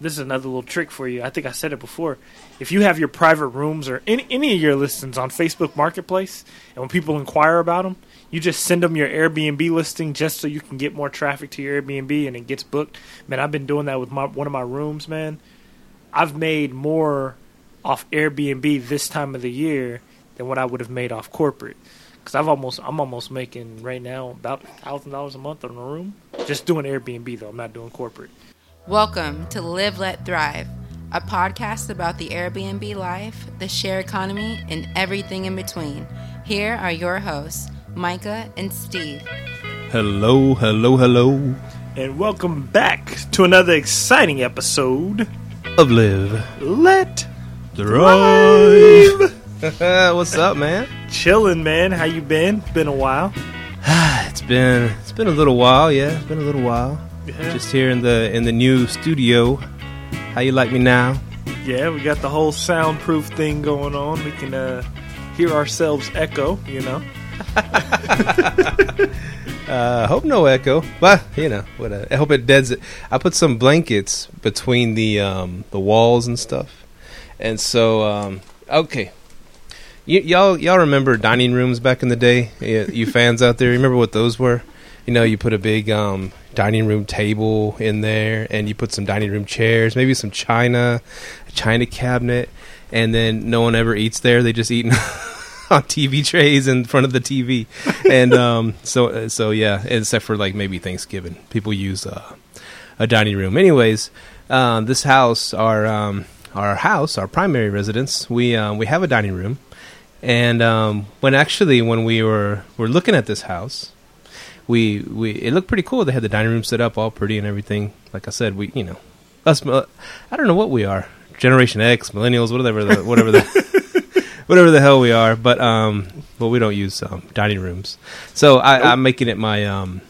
this is another little trick for you. I think I said it before. If you have your private rooms or any any of your listings on Facebook Marketplace, and when people inquire about them, you just send them your Airbnb listing just so you can get more traffic to your Airbnb and it gets booked. Man, I've been doing that with my one of my rooms, man. I've made more off Airbnb this time of the year than what I would have made off corporate. Cause I've almost I'm almost making right now about thousand dollars a month on a room just doing Airbnb though. I'm not doing corporate. Welcome to Live Let Thrive, a podcast about the Airbnb life, the share economy, and everything in between. Here are your hosts, Micah and Steve. Hello, hello, hello And welcome back to another exciting episode. of Live Let Thrive. What's up, man? Chilling, man. How you been? Been a while. It's been it's been a little while, yeah. It's been a little while. Yeah. Just here in the in the new studio. How you like me now? Yeah, we got the whole soundproof thing going on. We can uh, hear ourselves echo, you know. Uh, hope no echo, but you know, what uh, I hope it deads it. I put some blankets between the um, the walls and stuff, and so um, okay. Y- y'all y'all remember dining rooms back in the day? You fans out there, remember what those were? You know, you put a big um, dining room table in there, and you put some dining room chairs, maybe some china, a china cabinet, and then no one ever eats there. They just eat on TV trays in front of the TV, and um, so uh, so yeah, except for like maybe Thanksgiving, people use uh, a dining room. Anyways, um, this house, our um, our house, our primary residence, we um, we have a dining room, and um, when actually when we were were looking at this house, we we it looked pretty cool. They had the dining room set up all pretty and everything. Like I said, we you know us I don't know what we are, Generation X, millennials, whatever the whatever the whatever the hell we are. But um, but we don't use um, dining rooms. So I, I'm making it my um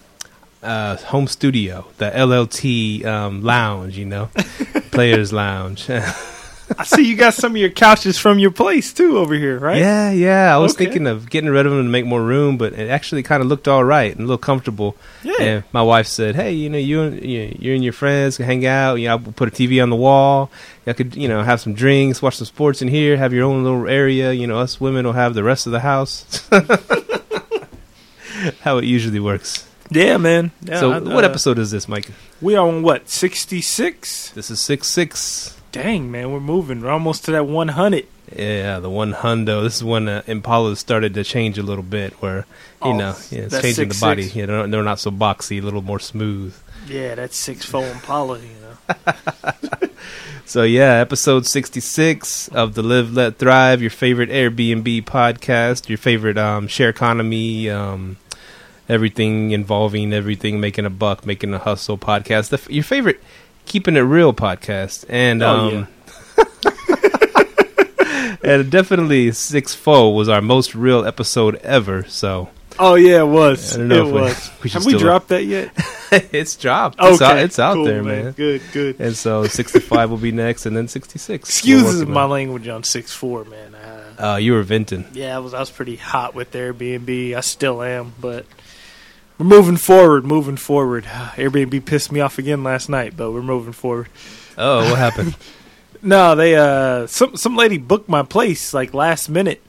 uh home studio, the LLT um lounge. You know, players lounge. I see you got some of your couches from your place too over here, right? Yeah, yeah. I was Okay. thinking of getting rid of them to make more room, but it actually kind of looked all right and a little comfortable. Yeah. And my wife said, "Hey, you know, you and you, you and your friends can hang out. You know, I'll put a TV on the wall. You could, you know, have some drinks, watch some sports in here. Have your own little area. You know, us women will have the rest of the house. How it usually works. Yeah, man. Yeah, so, I- what uh, episode is this, Mike? We are on what sixty six? This is six six. Dang, man, we're moving. We're almost to that one hundred. Yeah, the one hundo. This is when uh, Impalas started to change a little bit, where you Oh, know, yeah, it's changing the 6'6". body. Yeah, they're, they're not so boxy, a little more smooth. Yeah, that's six four Impala. You know. So yeah, episode sixty six of the Live Let Thrive, your favorite Airbnb podcast, your favorite um, share economy, um, everything involving everything, making a buck, making a hustle podcast. The, f- your favorite keeping it real podcast, and Oh, um, and definitely six four was our most real episode ever. So Oh yeah, it was. I don't know it we- was. we Have we dropped that yet? it's dropped. It's out, it's out cool, there, man. Good, good. And so sixty five will be next, and then sixty six. Excuses my language on six four, man. Uh, Uh, you were venting. yeah, I was I was pretty hot with Airbnb. I still am, but we're moving forward. Moving forward. Airbnb pissed me off again last night, but we're moving forward. Oh, what happened? No, they uh some some lady booked my place like last minute.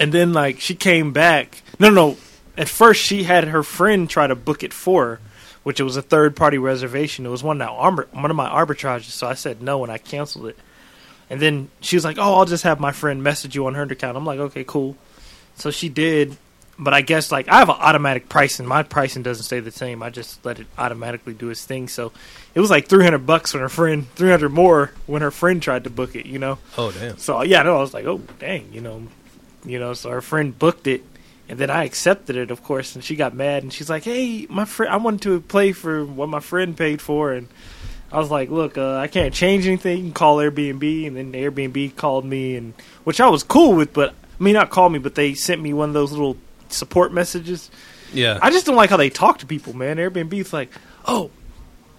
And then like she came back. No, no. At first she had her friend try to book it for her, which it was a third party reservation. It was one of one of my arbitrages, so I said no and I canceled it. And then she was like, "Oh, I'll just have my friend message you on her account." I'm like, "Okay, cool." So she did, but I guess like I have an automatic pricing. My pricing doesn't stay the same. I just let it automatically do its thing. So it was like 300 bucks when her friend, 300 more when her friend tried to book it. You know. Oh, damn. So yeah, no, I was like, oh dang, you know, you know. So our friend booked it, and then I accepted it, of course, and she got mad, and she's like, hey, my friend, I wanted to play for what my friend paid for, and I was like, look, uh, I can't change anything. You can call Airbnb, and then Airbnb called me, and which I was cool with, but I mean, not call me, but they sent me one of those little support messages. Yeah. I just don't like how they talk to people, man. Airbnb's like, oh,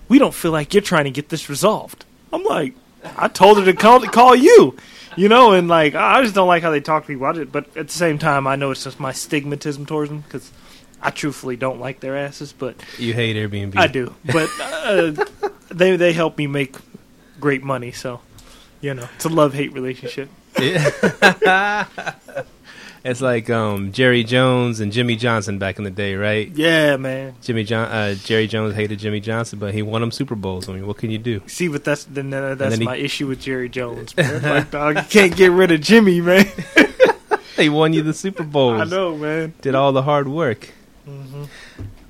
we don't feel like you're trying to get this resolved. I'm like, I told her to call to call you, you know, and like I just don't like how they talk to people. I just, but at the same time, I know it's just my stigmatism towards them because I truthfully don't like their asses, but You hate Airbnb. I do. But uh, they they help me make great money, so you know it's a love hate relationship. Yeah. it's like um, Jerry Jones and Jimmy Johnson back in the day, right? Yeah, man. Jimmy John, uh, Jerry Jones hated Jimmy Johnson, but he won him Super Bowls. I mean, what can you do? See, but that's then uh, that's then he- my issue with Jerry Jones. Man. like, dog, you can't get rid of Jimmy, man. He won you the Super Bowls. I know, man. Did all the hard work. hmm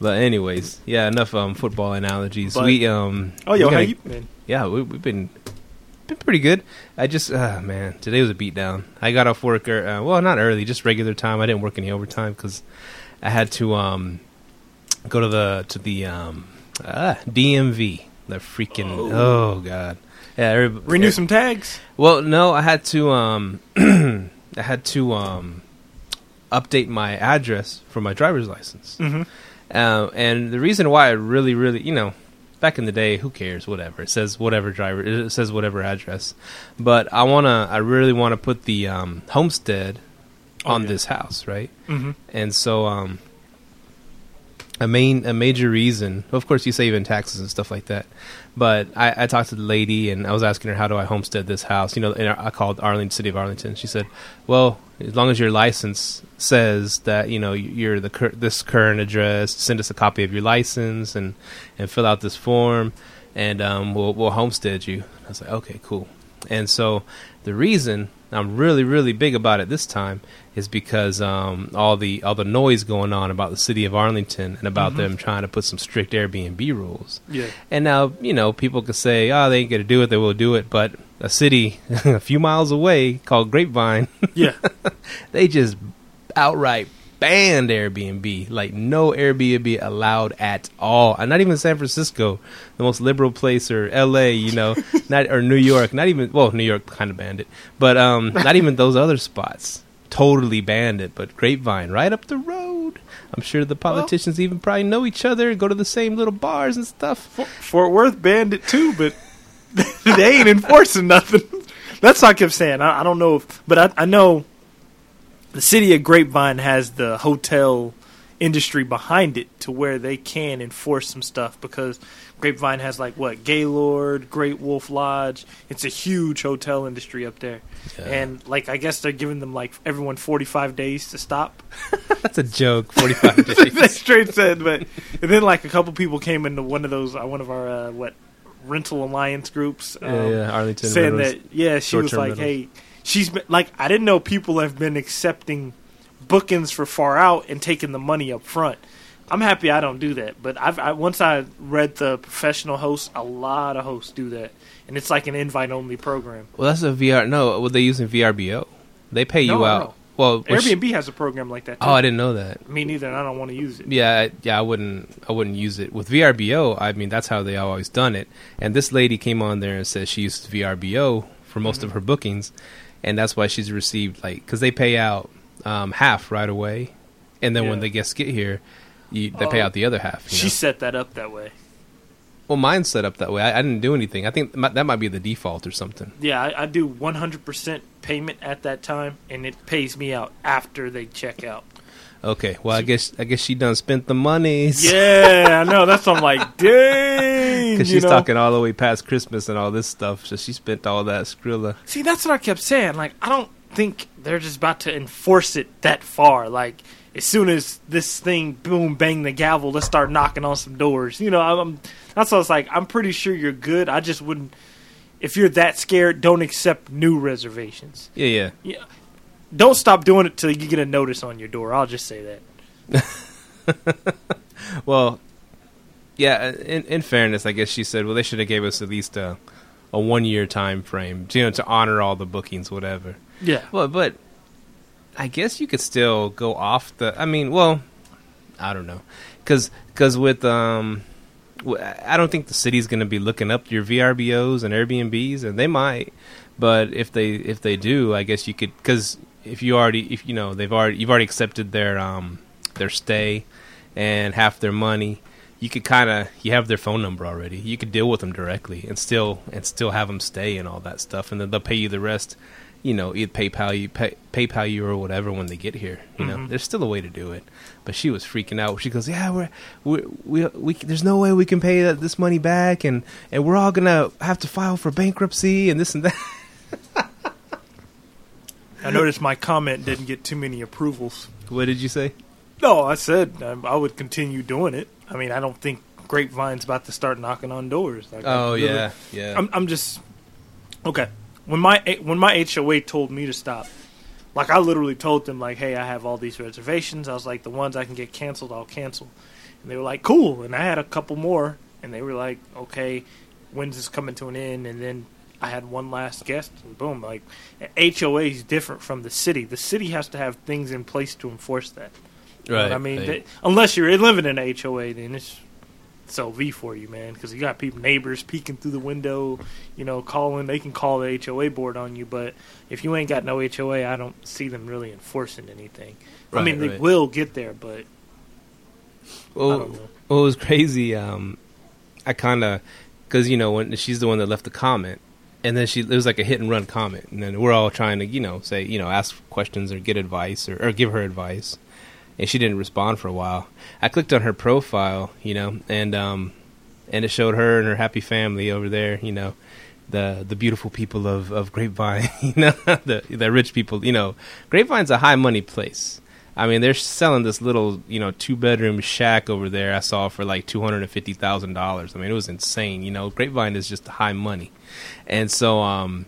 But anyways, yeah, enough um, football analogies. But- we um, Oh, yo, we how you been? yeah, we, we've been been pretty good. I just, uh, man, today was a beatdown. I got off work, er, uh, well, not early, just regular time. I didn't work any overtime because I had to um, go to the to the um, ah, DMV. The freaking Oh. oh, god, yeah. Renew some tags. Well, no, I had to um, I had to um, update my address for my driver's license. Mm-hmm. Uh, and the reason why I really, really, you know, back in the day, who cares? Whatever it says, whatever driver it says, whatever address. But I wanna, I really want to put the um, homestead on Okay. this house, right? Mm-hmm. And so, um, a main, a major reason, of course, you save in taxes and stuff like that. But I, I talked to the lady and I was asking her, how do I homestead this house? You know, and I called Arlington, City of Arlington. She said, well, as long as your license says that, you know, you're the cur- this current address, send us a copy of your license and, and fill out this form and um, we'll, we'll homestead you. I was like, okay, cool. And so the reason I'm really, really big about it this time is because um, all the all the noise going on about the city of Arlington and about Mhm. them trying to put some strict Airbnb rules. Yeah. And now you know people could say, "Oh, they ain't gonna do it. They will do it." But a city a few miles away called Grapevine, Yeah. they just outright banned Airbnb. Like no Airbnb allowed at all. And not even San Francisco, the most liberal place, or L.A. You know, not or New York. Not even well, New York kind of banned it, but um, not even those other spots totally banned it. But Grapevine, right up the road. I'm sure the politicians even probably know each other, go to the same little bars and stuff. Fort, Fort Worth banned it too, but they ain't enforcing nothing. That's what I kept saying. I, I don't know, if, but I, I know the city of Grapevine has the hotel industry behind it to where they can enforce some stuff because Grapevine has like what Gaylord, Great Wolf Lodge. It's a huge hotel industry up there, and like I guess they're giving them like everyone forty five days to stop. That's a joke. 45 they days. straight said, but and then like a couple people came into one of those, uh, one of our uh, what rental alliance groups, um, yeah, yeah, Arlington. saying Rentals. that yeah, she was like, rentals. hey, she's been like, I didn't know people have been accepting bookings for far out and taking the money up front. I'm happy I don't do that, but I've I, once I read the professional hosts, a lot of hosts do that, and it's like an invite only program. Well, that's a VR. No, what they using VRBO? They pay you No, out. no. Well, which- Airbnb has a program like that. Too. Oh, I didn't know that. Me neither, and I don't want to use it. Yeah, I- yeah, I wouldn't. I wouldn't use it with VRBO. I mean, that's how they always done it. And this lady came on there and said she uses VRBO for most Mm-hmm. of her bookings, and that's why she's received like because they pay out um, half right away, and then when the guests get here, you, they pay Oh. out the other half. She know? set that up that way. well, mine's set up that way. I, I didn't do anything. I think that might be the default or something. Yeah, I, I do 100% payment at that time, and it pays me out after they check out. Okay, well, I guess I guess she done spent the money. Yeah, I know. That's what I'm like, dang. Because she's know? talking all the way past Christmas and all this stuff, so she spent all that Skrilla. See, that's what I kept saying. Like, I don't think they're just about to enforce it that far. Like, as soon as this thing, boom, bang the gavel, let's start knocking on some doors. You know, I'm, that's what I was like. I'm pretty sure you're good. I just wouldn't. If you're that scared, don't accept new reservations. Yeah, yeah. Yeah. Don't stop doing it till you get a notice on your door. I'll just say that. Well, yeah. In, in fairness, I guess she said, well, they should have gave us at least a a one year time frame, you know, to honor all the bookings, whatever. Yeah. Well, but I guess you could still go off the. I mean, well, I don't know, because because with um, I don't think the city's going to be looking up your VRBOs and Airbnbs, and they might. But if they if they do, I guess you could because if you already if you know they've already you've already accepted their um their stay and half their money. You could kind of you have their phone number already. You could deal with them directly and still and still have them stay and all that stuff, and then they'll pay you the rest you know, either PayPal you pay, PayPal you or whatever when they get here. You know, Mhm. there's still a way to do it. But she was freaking out. She goes, "Yeah, we're, we we we there's no way we can pay that, this money back, and and we're all gonna have to file for bankruptcy and this and that." I noticed my comment didn't get too many approvals. what did you say? No, I said um, I would continue doing it. I mean, I don't think Grapevine's about to start knocking on doors. Like, Oh really- yeah, yeah. I'm, I'm just okay. When my when my HOA told me to stop, like I literally told them like, "Hey, I have all these reservations." I was like, "The ones I can get canceled, I'll cancel." And they were like, "Cool." And I had a couple more, and they were like, "Okay, when's this coming to an end?" And then I had one last guest, and boom, like HOA is different from the city. The city has to have things in place to enforce that. Right. I mean, right. they- unless you're living in an HOA, then it's it's LV for you, man. Because you got people, neighbors peeking through the window, you know, calling. They can call the HOA board on you, but if you ain't got no HOA, I don't see them really enforcing anything. I Right, mean, they will get there, but well. Well, it was crazy. Um, I kind of, because you know, when she's the one that left the comment, and then she it was like a hit and run comment, and then we're all trying to, you know, say, you know, ask questions or get advice or, or give her advice, and she didn't respond for a while. I clicked on her profile, you know, and um, and it showed her and her happy family over there, you know. The the beautiful people of, of Grapevine, you know, the the rich people, you know, Grapevine's a high money place. I mean, they're selling this little, you know, two bedroom shack over there. I saw for like two hundred and fifty thousand dollars. I mean, it was insane. You know, Grapevine is just high money, and so, um,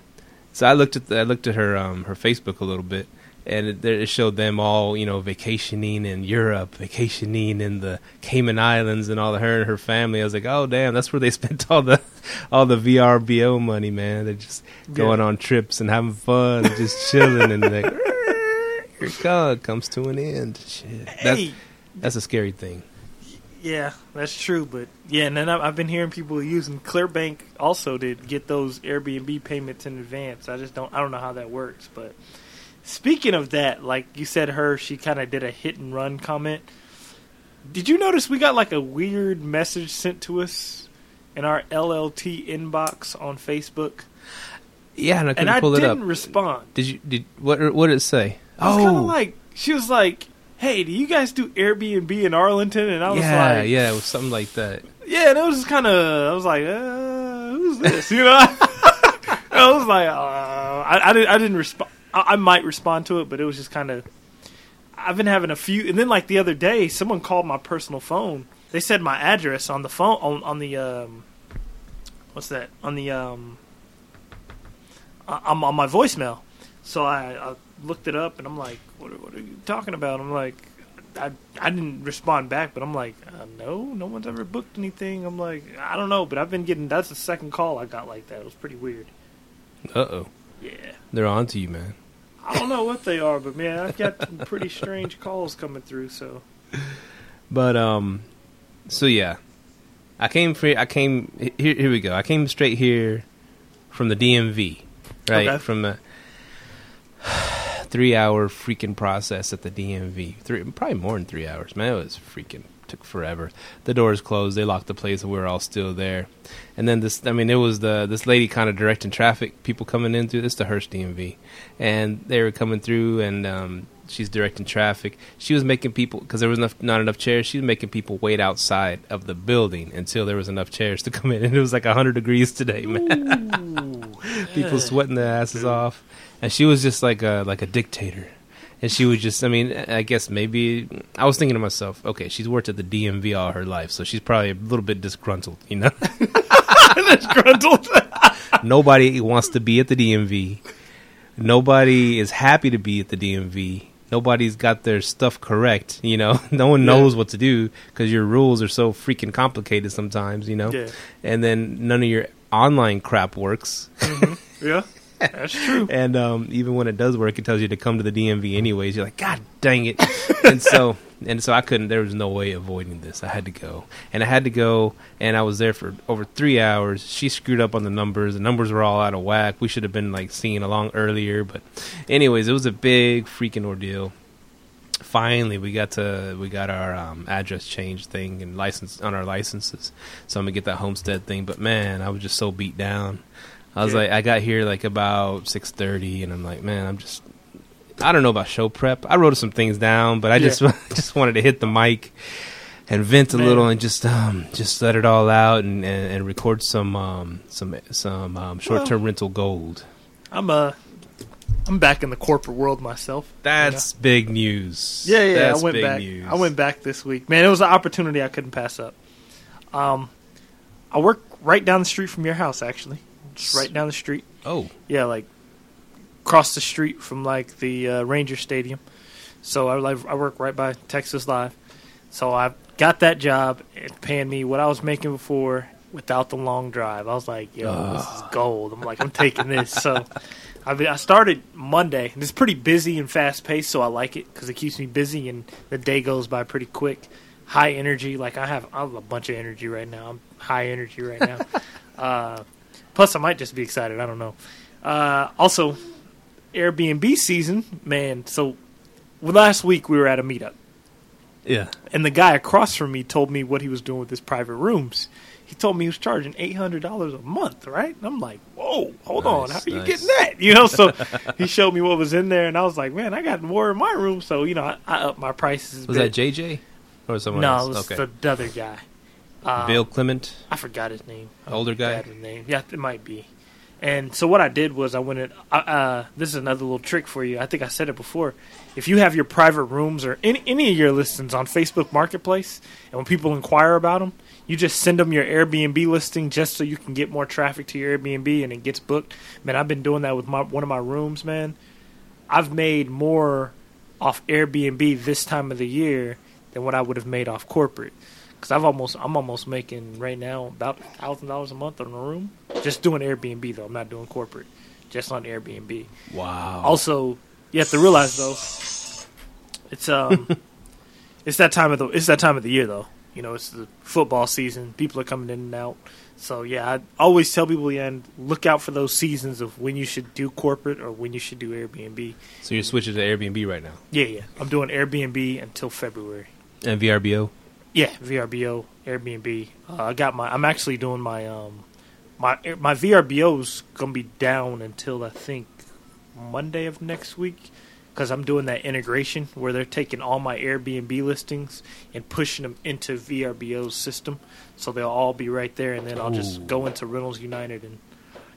so I looked at the, I looked at her um her Facebook a little bit, and it, there- it showed them all, you know, vacationing in Europe, vacationing in the Cayman Islands, and all of her and her family. I was like, oh damn, that's where they spent all the all the VRBO money, man. They're just going Yeah. on trips and having fun, and just chilling, and like. Your God comes to an end. Shit. That's, that's a scary thing. Yeah, that's true. But yeah, and then I've been hearing people using Clearbank also to get those Airbnb payments in advance. I just don't, I don't know how that works. But speaking of that, like you said, her, she kind of did a hit and run comment. Did you notice we got like a weird message sent to us in our LLT inbox on Facebook? Yeah, and I and couldn't I pull it didn't up. respond. Did you? Did what? What did it say? I was kind of Oh, like, she was like, "Hey, do you guys do Airbnb in Arlington?" And I was yeah, like, yeah, it was something like that. yeah, and it was just kind of, I was like, uh, "Who's this?" You know, I was like, uh, I, I didn't, I didn't respond. I, I might respond to it, but it was just kind of. I've been having a few, and then like the other day, someone called my personal phone. They said my address on the phone on on the um, what's that on the um, I'm on my voicemail. So I, I looked it up, and I'm like, "What, what are you talking about?" I'm like, I I didn't respond back, but I'm like, uh, "No, no one's ever booked anything." I'm like, I don't know, but I've been getting. That's the second call I got like that. It was pretty weird. Uh oh, Yeah, they're on to you, man. I don't know what they are, but man, I've got some pretty strange calls coming through. So But um, so yeah, I came free. I came here. Here we go. I came straight here from the DMV, right? Okay. From a three-hour freaking process at the DMV. Three, probably more than three hours. Man, it was freaking took forever. The doors closed. They locked the place, and we were all still there. And then this, I mean, it was the this lady kind of directing traffic, people coming in through this the Hurst DMV, and they were coming through, and um, she's directing traffic. She was making people because there was enough, not enough chairs. She was making people wait outside of the building until there was enough chairs to come in, and it was like hundred degrees today, man. people sweating their asses off, and she was just like a like a dictator. And she was just, I mean, I guess maybe I was thinking to myself, okay, she's worked at the DMV all her life, so she's probably a little bit disgruntled, you know. disgruntled. Nobody wants to be at the DMV. Nobody is happy to be at the DMV. Nobody's got their stuff correct, you know. No one Yeah. knows what to do because your rules are so freaking complicated sometimes, you know. yeah, And then none of your online crap works. Mm-hmm. yeah, that's true. And um, even when it does work, it tells you to come to the DMV anyways. You're like, God dang it! and so, and so, I couldn't. There was no way avoiding this. I had to go, and I had to go, and I was there for over three hours. She screwed up on the numbers. The numbers were all out of whack. We should have been like seeing along earlier, but anyways, it was a big freaking ordeal. Finally, we got to we got our um, address change thing and license on our licenses, so I'm gonna get that homestead thing. But man, I was just so beat down. I was Yeah. like, I got here like about six thirty, and I'm like, man, I'm just, I don't know about show prep. I wrote some things down, but I just just wanted to hit the mic and vent a Man. little and just um just let it all out and and, and record some um some some um, short term rental gold. I'm uh, I'm back in the corporate world myself. That's big news. Yeah, yeah. That's I went back. news. I went back this week. Man, it was an opportunity I couldn't pass up. Um, I work right down the street from your house, actually. Right down the street. Oh, Yeah, like across the street from like the uh, Ranger Stadium. So I live, I work right by Texas Live. So I got that job and paying me what I was making before without the long drive. I was like, yo, this is gold. I'm like, I'm taking this. So I, I started Monday. and It's pretty busy and fast paced, so I like it because it keeps me busy and the day goes by pretty quick. High energy, like I have, I have a bunch of energy right now. I'm high energy right now. uh, plus, I might just be excited. I don't know. Uh, also, Airbnb season, man. So last week we were at a meetup, yeah. and the guy across from me told me what he was doing with his private rooms. He told me he was charging eight hundred dollars a month, right? And I'm like, whoa, hold on, how Nice, are you nice. getting that? You know, so he showed me what was in there, and I was like, man, I got more in my room, so you know, I, I upped my prices. Was bit. that JJ or someone no, else? it was okay. the other guy. Um, Bill Clement, I forgot his name. older guy. Name. Yeah, it might be. And so what I did was I went and uh, uh, this is another little trick for you. I think I said it before. If you have your private rooms or any any of your listings on Facebook Marketplace, and when people inquire about them, you just send them your Airbnb listing just so you can get more traffic to your Airbnb and it gets booked. Man, I've been doing that with my one of my rooms, man. I've made more off Airbnb this time of the year than what I would have made off corporate. Cause I've almost I'm almost making right now about thousand dollars a month on a room, just doing Airbnb though. I'm not doing corporate, just on Airbnb. Wow. Also, you have to realize though, it's um, it's that time of the it's that time of the year though. You know, it's the football season. People are coming in and out. So yeah, I always tell people, yeah, and look out for those seasons of when you should do corporate or when you should do Airbnb. so you're switching to Airbnb right now Yeah, yeah. I'm doing Airbnb until February. and VRBO. Yeah, VRBO, Airbnb. Uh, I got my. I'm actually doing my um, my my VRBO's gonna be down until I think Monday of next week because I'm doing that integration where they're taking all my Airbnb listings and pushing them into VRBO's system, so they'll all be right there, and then I'll just Ooh. go into Rentals United and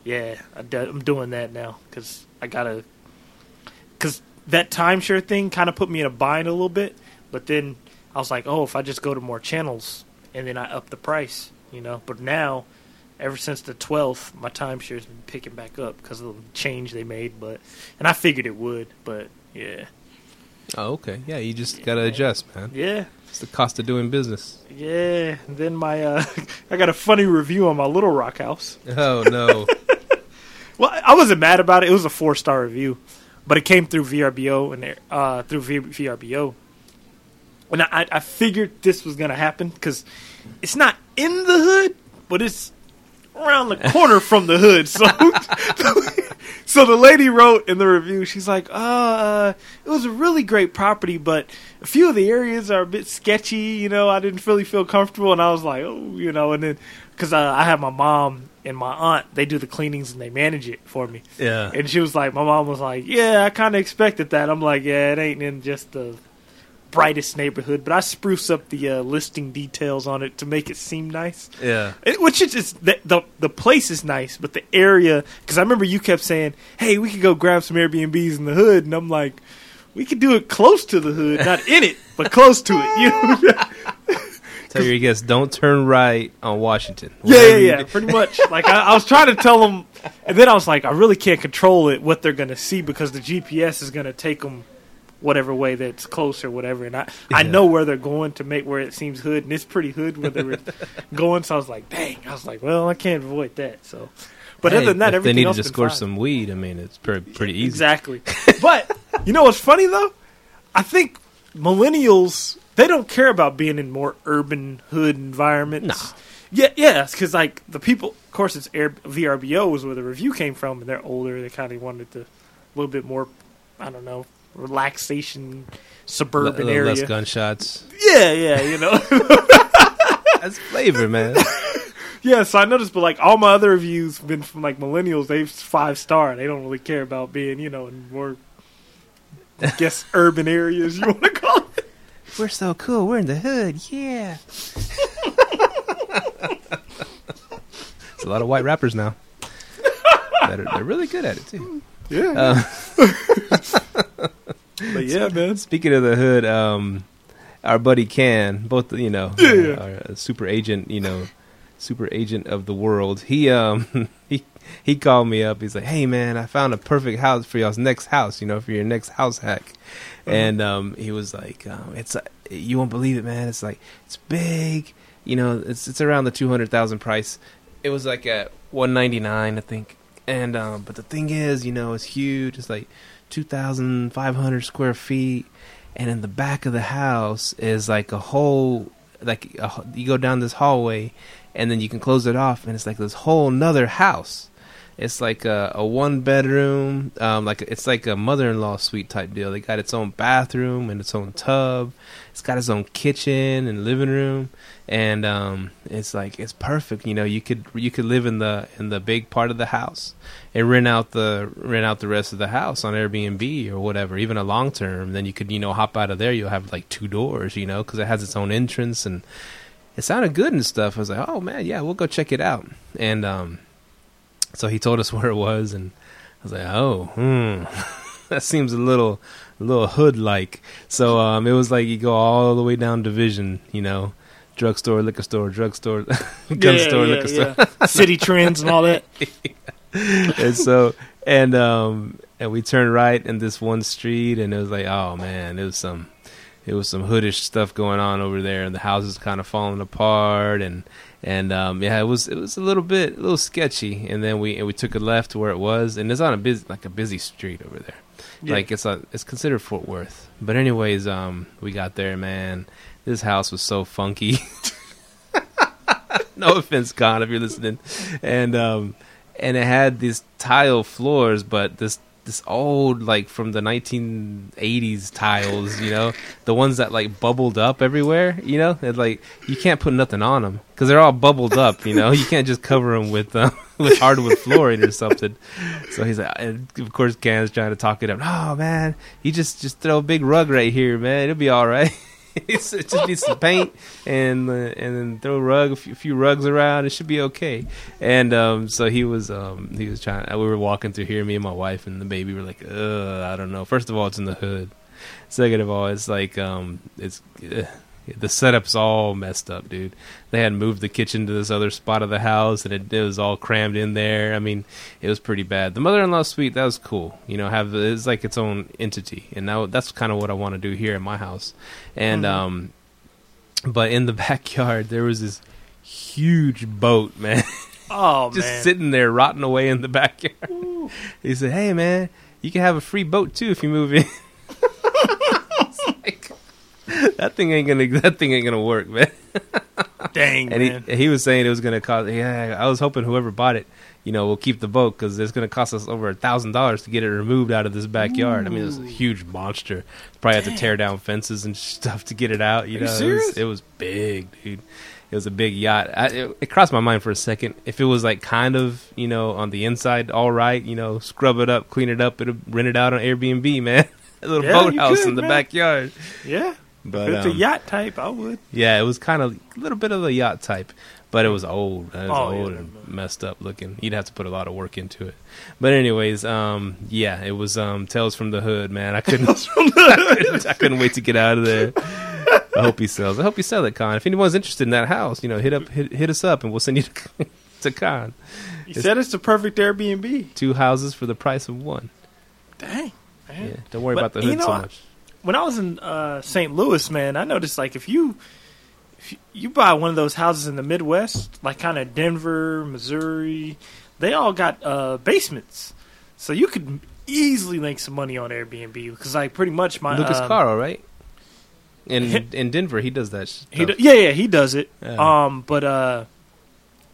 yeah, I I'm doing that now because I gotta because that timeshare thing kind of put me in a bind a little bit, but then I was like, oh, if I just go to more channels and then I up the price, you know. But now, ever since the 12th, my timeshare's been picking back up because of the change they made. But and I figured it would, but yeah, Oh, okay. Yeah, you just gotta adjust, man. yeah, It's the cost of doing business. yeah. And then my uh, I got a funny review on my Little Rock house. Oh no. Well, I wasn't mad about it. It was a four star review, but it came through VRBO and uh, through v- VRBO, and I, I figured this was gonna happen because it's not in the hood, but it's around the corner from the hood. So, so the lady wrote in the review, she's like, "Uh, it was a really great property, but a few of the areas are a bit sketchy. You know, I didn't really feel comfortable." And I was like, "Oh, you know," and then because uh, I have my mom and my aunt, they do the cleanings and they manage it for me. yeah. And she was like, my mom was like, yeah, I kind of expected that. I'm like, yeah, it ain't in just the brightest neighborhood, but I spruce up the uh, listing details on it to make it seem nice. Yeah. It, which is just the, the the place is nice, but the area. Because I remember you kept saying, "Hey, we could go grab some Airbnbs in the hood," and I'm like, "We could do it close to the hood, not in it, but close to it." You know? Tell your guests don't turn right on Washington. Yeah, yeah, yeah, pretty much. Like I, I was trying to tell them, and then I was like, I really can't control it what they're gonna see because the GPS is gonna take them whatever way that's close or whatever, and I I know where they're going to make where it seems hood, and it's pretty hood where they were going. So I was like, dang, I was like, well, I can't avoid that. So, but Hey, other than that, if they everything needed else to score some weed, I mean, it's pretty pretty easy. Exactly. but you know what's funny though? I think millennials they don't care about being in more urban hood environments. Nah. Yeah, yeah, because like the people, of course, it's Air, VRBO is where the review came from, and they're older. They kind of wanted to a little bit more, I don't know, relaxation, suburban le- area. less gunshots. Yeah, yeah, you know. That's flavor, man. Yeah, so I noticed, but like all my other reviews been from like millennials. They've five star. They don't really care about being, you know, in more, I guess, urban areas. You want to call it? We're so cool. We're in the hood. Yeah. There's a lot of white rappers now. That are, they're really good at it too. Yeah. Uh, but yeah, man. Speaking of the hood, um, our buddy Can, both you know, Yeah, uh, our super agent, you know, super agent of the world. He um he he called me up. He's like, "Hey man, I found a perfect house for y'all's next house. You know, for your next house hack." Uh-huh. And um, he was like, um, "It's uh, you won't believe it, man. It's like it's big. You know, it's it's around the two hundred thousand price. It was like at one ninety nine, I think. And um, but the thing is, you know, it's huge. It's like two thousand five hundred square feet, and in the back of the house is like a whole like a, you go down this hallway, and then you can close it off, and it's like this whole nother house. It's like a, a one bedroom, um, like it's like a mother in law suite type deal. They got its own bathroom and its own tub. It's got its own kitchen and living room, and um, it's like it's perfect. You know, you could you could live in the in the big part of the house and rent out the rent out the rest of the house on Airbnb or whatever, even a long term. Then you could you know hop out of there. You'll have like two doors, you know, because it has its own entrance and it sounded good and stuff. I was like, oh man, yeah, we'll go check it out. And um, so he told us where it was, and I was like, oh, hmm, that seems a little a little hood like. So um, it was like you go all the way down Division, you know. Drugstore, liquor store, drugstore, gun Yeah, store, yeah, liquor store. Citi Trends and all that. and so and um and we turned right in this one street and it was like oh man it was some it was some hoodish stuff going on over there and the houses kind of falling apart and and um yeah it was it was a little bit a little sketchy and then we and we took a left to where it was and it's on a busy like a busy street over there. Yeah. like it's a, it's considered Fort Worth. But anyways um we got there man. This house was so funky. No offense Con if you're listening. And um and it had these tile floors, but this this old like from the 1980s tiles, you know, the ones that like bubbled up everywhere, you know, and like you can't put nothing on them because they're all bubbled up, you know. You can't just cover them with uh, with hardwood flooring or something. So he's like, and of course, Can's trying to talk it up. Oh man, you just just throw a big rug right here, man. It'll be all right. It's- it just needs some paint and uh, and then throw a rug, a few, few rugs around. It should be okay. And um, so he was um, he was trying. We were walking through here, me and my wife and the baby were like, I don't know. First of all, it's in the hood. Second of all, it's like um, it's the setup's all messed up, dude. They had moved the kitchen to this other spot of the house, and it, it was all crammed in there. I mean, it was pretty bad. The mother-in-law suite that was cool. You know, have it's like its own entity, and now that's kind of what I want to do here in my house. And Mhm. um, but in the backyard there was this huge boat, man, Oh just man. sitting there rotting away in the backyard. He said, "Hey, man, you can have a free boat too if you move in." Like, that thing ain't gonna. That thing ain't gonna work, man. Dang And man. he he was saying it was gonna cost. Yeah, I was hoping whoever bought it, you know, will keep the boat because it's gonna cost us over a thousand dollars to get it removed out of this backyard. I mean, it was a huge monster. Probably had to tear down fences and stuff to get it out. You Are you know, it, serious? was, it was big, dude. It was a big yacht. I, it, it crossed my mind for a second. If it was like kind of, you know, on the inside, all right, you know, scrub it up, clean it up, it'll rent it out on Airbnb, man. a little Yeah, you boathouse in the man. backyard. yeah. But if it's um, a yacht type, I would. yeah, it was kind of a little bit of a yacht type, but it was old. It was Oh, yeah, old no, and messed up looking. You'd have to put a lot of work into it. But anyways, um, yeah, it was um, Tales from the Hood, man. I couldn't, I couldn't, I couldn't wait to get out of there. I hope he sells. I hope he sell it, Con. If anyone's interested in that house, you know, hit up, hit, hit us up, and we'll send you to, to Con. You said it's the perfect Airbnb. Two houses for the price of one. Dang. Man. Yeah, don't worry But, about the you hood know, so much. When I was in uh, St. Louis, man, I noticed like if you if you, buy one of those houses in the Midwest, like kind of Denver, Missouri, they all got uh, basements, so you could easily make some money on Airbnb because like pretty much my Lucas um, Carl, right? In in Denver, he does that. Stuff. He do, yeah, yeah, he does it. Yeah. Um, but uh,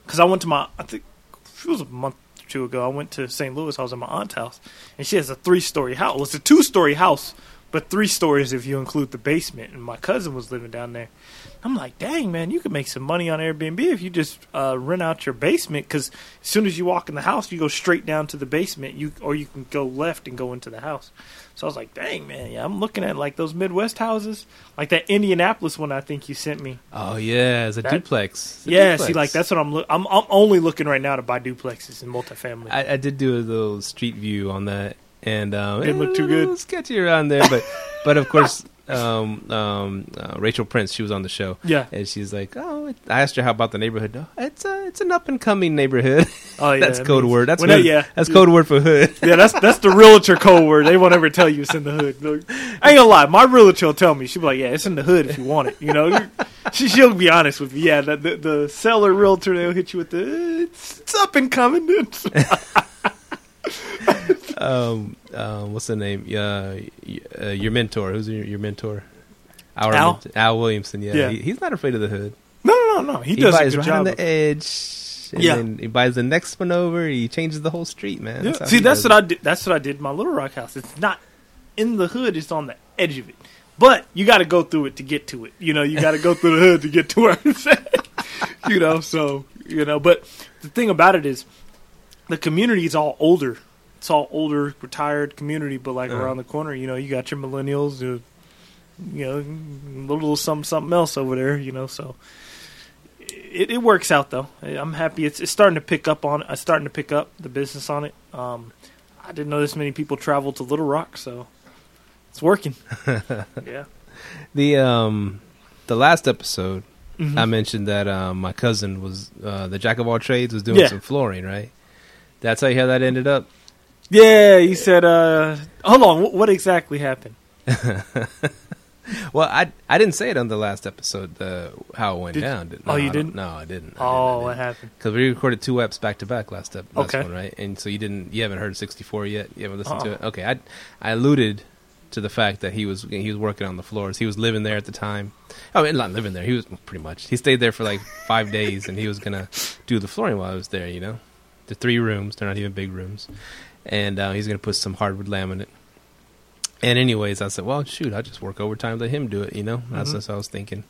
because I went to my, I think it was a month or two ago. I went to St. Louis. I was at my aunt's house, and she has a three-story house. Well, it's a two-story house but three stories if you include the basement. And my cousin was living down there. I'm like, dang man, you could make some money on Airbnb if you just uh, rent out your basement. Because as soon as you walk in the house, you go straight down to the basement. You or you can go left and go into the house. So I was like, dang man, yeah, I'm looking at like those Midwest houses, like that Indianapolis one I think you sent me. Oh yeah, it's a That- duplex. It's a Yeah, duplex. see, like that's what I'm. Look- I'm I'm only looking right now to buy duplexes and multifamily. I, I did do a little street view on that, and um, look it too good. little sketchy around there, but but of course, um, um, uh, Rachel Prince, she was on the show, yeah. and she's like, "Oh, I asked her how about the neighborhood. No, it's a it's an up and coming neighborhood. Oh yeah. that's code means- word. That's yeah. that's yeah. code word for hood. Yeah, that's that's the realtor code word. They won't ever tell you it's in the hood. Look, I ain't gonna lie, my realtor will tell me. She'll be like, "Yeah, it's in the hood if you want it." You know, she she'll be honest with you. Yeah, the the, the seller realtor they'll hit you with the it's, it's up and coming. um, um, what's the name? Uh, uh, your mentor. Who's your, your mentor? Our Al? mentor- Al Williamson. Yeah, Yeah. He, he's not afraid of the hood. no, no, no, no. He, He, does a good right job. on the of- edge. And Yeah. then he buys the next one over. He changes the whole street, man. Yeah. how See, that's what it. I did. That's what I did. in My Little Rock house. It's not in the hood. It's on the edge of it. But you got to go through it to get to it. You know, you got to go through the hood to get to where it's at. you know, so you know. But the thing about it is, the community is all older. It's all older, retired community. But like Uh-huh. around the corner, you know, you got your millennials. You know, a little something something else over there. You know, so it, it works out though. I'm happy. It's, it's starting to pick up on. It. It's starting to pick up the business on it. Um, I didn't know this many people travel to Little Rock, so it's working. yeah. The um, the last episode, Mhm. I mentioned that um, my cousin was uh, the jack of all trades was doing Yeah. some flooring, right? That's how you how that ended up. Yeah, you said. Uh, hold on. What, exactly happened? Well, I I didn't say it on the last episode. The how it went Did- down. Oh, no, you I don't- didn't? No, I didn't. Oh, what happened? Because we recorded two eps back to back last ep- last Okay. one, right? And so you didn't, you haven't heard sixty four yet. You haven't listened to Uh-uh. it. Okay, I I alluded to the fact that he was he was working on the floors. He was living there at the time. I mean, not living there. He was pretty much. He stayed there for like five days, and he was gonna do the flooring while I was there. You know, the three rooms. They're not even big rooms, and uh, he's gonna put some hardwood laminate. And anyways, I said, well, shoot, I'll just work overtime, let him do it. You know, that's Mhm. what I was thinking.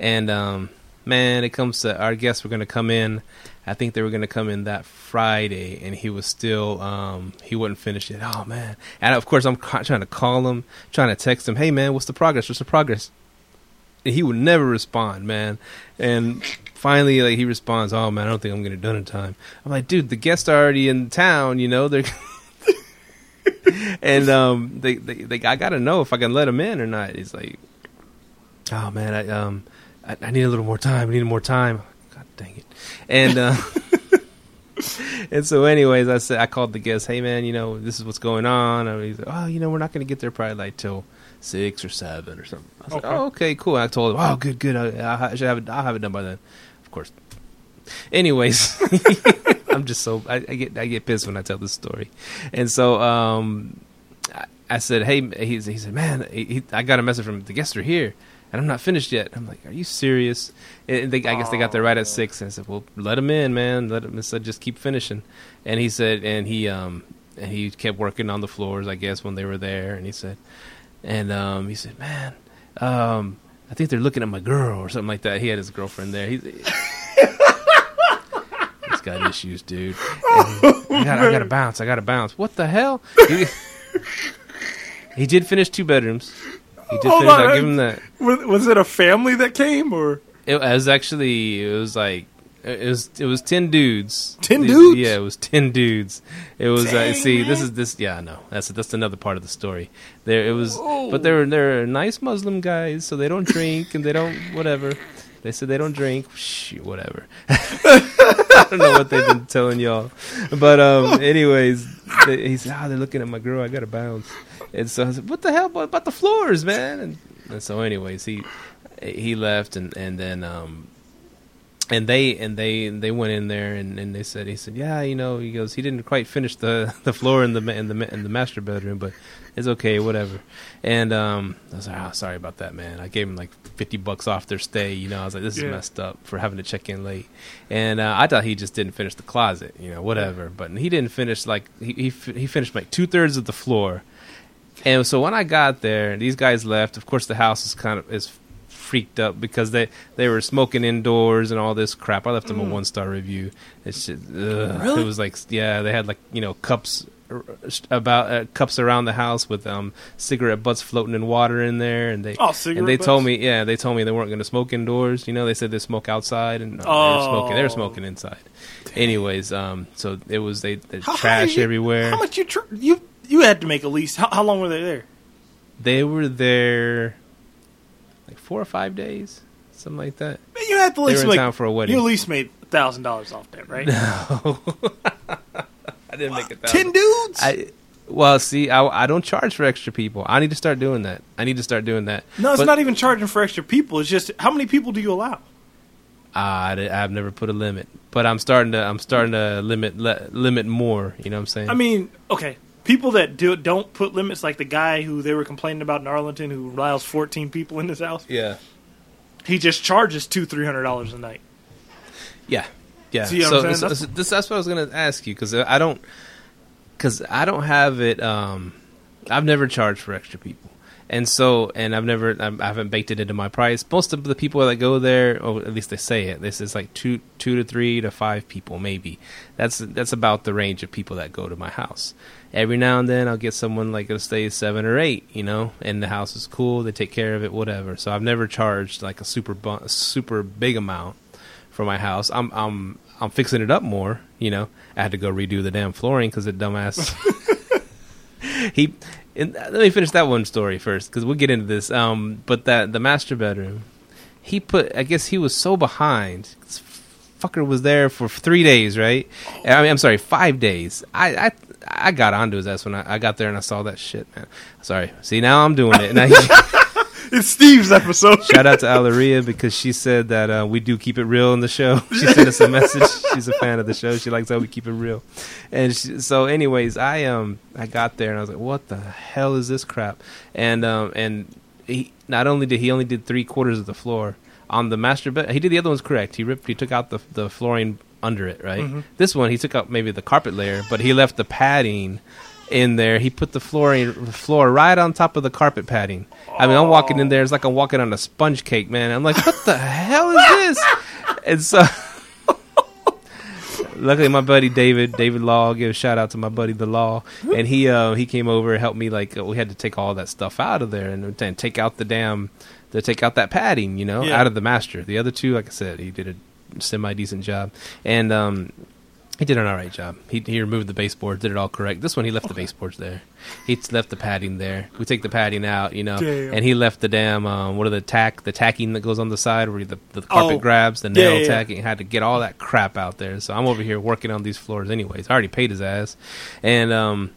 And um, man, it comes to our guests were going to come in. I think they were going to come in that Friday, and he was still um, he wouldn't finish it. Oh man! And of course, I'm ca- trying to call him, trying to text him. Hey man, what's the progress? What's the progress? And he would never respond, man. And finally, like he responds, "Oh man, I don't think I'm going to done in time." I'm like, dude, the guests are already in town. You know, they're. And um, they, they, they, I gotta know if I can let him in or not. He's like, "Oh man, I um, I, I need a little more time. I need more time." God dang it! And uh, and so, anyways, I said I called the guest. Hey man, you know this is what's going on. And he's like, "Oh, you know we're not gonna get there probably like till six or seven or something." I said, Okay. "Oh, okay, cool." I told him, "Oh, good, good. I, I should have it. I'll have it done by then." Of course. Anyways, I'm just so I, I get I get pissed when I tell this story, and so um, I, I said, "Hey," he, he said, "Man, he, he, I got a message from the guests are here, and I'm not finished yet." I'm like, "Are you serious?" And they, I guess they got there right at six, and I said, "Well, let him in, man. Let him." I said, "Just keep finishing," and he said, and he um, and he kept working on the floors, I guess, when they were there, and he said, and um, he said, "Man." Um, I think they're looking at my girl or something like that. He had his girlfriend there. He's, he's got issues, dude. I got I got to bounce. I got to bounce. What the hell? He, he did finish two bedrooms. He did Hold finish. on. I'll give him that. Was, was it a family that came or? It was actually it was like it was it was ten dudes. 10 It- dudes? Yeah, it was ten dudes. It was uh, Dang, see this is this yeah no that's that's another part of the story. There it was, Whoa. but they're they're nice Muslim guys, so they don't drink and they don't whatever. They said they don't drink. Whatever. I don't know what they've been telling y'all, but um, anyways, they, he said, "Ah, they're looking at my girl. I gotta bounce." And so I said, "What the hell about about the floors, man?" And, and so, anyways, he he left, and and then um, and they and they they went in there, and, and they said he said, "Yeah, you know," he goes, "He didn't quite finish the the floor in the in the in the master bedroom, but it's okay, whatever." And um, I was like, "Oh, sorry about that, man." I gave him like fifty bucks off their stay. You know, I was like, "This is Yeah. messed up for having to check in late." And uh, I thought he just didn't finish the closet, you know, whatever. But he didn't finish like he he, he finished like two thirds of the floor. And so when I got there, these guys left. Of course, the house is kind of is freaked up because they they were smoking indoors and all this crap. I left them a one star review. It's just, ugh. Mm. Really? it was like yeah, they had like you know cups about uh, cups around the house with um cigarette butts floating in water in there, and they Oh, cigarette and they told me yeah they told me they weren't going to smoke indoors. You know they said they smoke outside and no, they Oh. were smoking they were smoking inside. Anyways, um, so it was they, they How- how trash you- everywhere. How much you tr- you you had to make at least? How, how long were they there? They were there like four or five days, something like that. Man, You had to They least were in make. town for a wedding. You at least made thousand dollars off that, right? I didn't make it. Ten dudes. I well, see, I, I don't charge for extra people. I need to start doing that. I need to start doing that. no, it's But, not even charging for extra people. It's just how many people do you allow? ah, I, have never put a limit, but I'm starting to. I'm starting to limit le, limit more. You know what I'm saying? I mean, okay, people that do don't put limits, like the guy who they were complaining about in Arlington, who allows fourteen people in his house. yeah, He just charges two, three hundred dollars a night. yeah, yeah. See so, I'm so- That's- so this, that's what I was gonna ask you because I don't because I don't have it. Um, I've never charged for extra people. And so, and I've never, I haven't baked it into my price. Most of the people that go there, or at least they say it, this is like two, two to three to five people, maybe. That's that's about the range of people that go to my house. Every now and then, I'll get someone like it'll stay seven or eight, you know, and the house is cool. They take care of it, whatever. So I've never charged like a super bu- super big amount for my house. I'm I'm I'm fixing it up more, you know. I had to go redo the damn flooring because the dumbass he and let me finish that one story first because we'll get into this. Um but that the master bedroom he put i guess he was so behind this fucker was there for three days right? I mean i'm sorry five days. I i i got onto his ass when i, I got there and i saw that shit man. Sorry. See now i'm doing it It's Steve's episode. Shout out to Alaria because she said that uh, we do keep it real in the show. She sent us a message. She's a fan of the show. She likes how we keep it real. And she, so, anyways, I um I got there and I was like, "What the hell is this crap?" And um and he not only did he only did three quarters of the floor on the master bed. He did the other ones correct. He ripped. He took out the the flooring under it. Right. Mhm. This one he took out maybe the carpet layer, but he left the padding in there. He put the flooring floor right on top of the carpet padding. I mean, I'm walking in there. It's like I'm walking on a sponge cake, man. I'm like, what the hell is this? And so, luckily, my buddy David, David Law, I'll give a shout out to my buddy the Law, and he uh, he came over and helped me. Like, uh, we had to take all that stuff out of there and then take out the damn, to take out that padding, you know, Yeah. out of the master. The other two, like I said, he did a semi decent job, and um, he did an all right job. He he removed the baseboards, did it all correct. This one, he left the baseboards there. He left the padding there. We take the padding out, you know, Damn. and he left the damn um, what are the tack the tacking that goes on the side where the the carpet Oh. grabs the nail yeah, yeah. tacking. Had to get all that crap out there. So I'm over here working on these floors anyways. I already paid his ass, and um.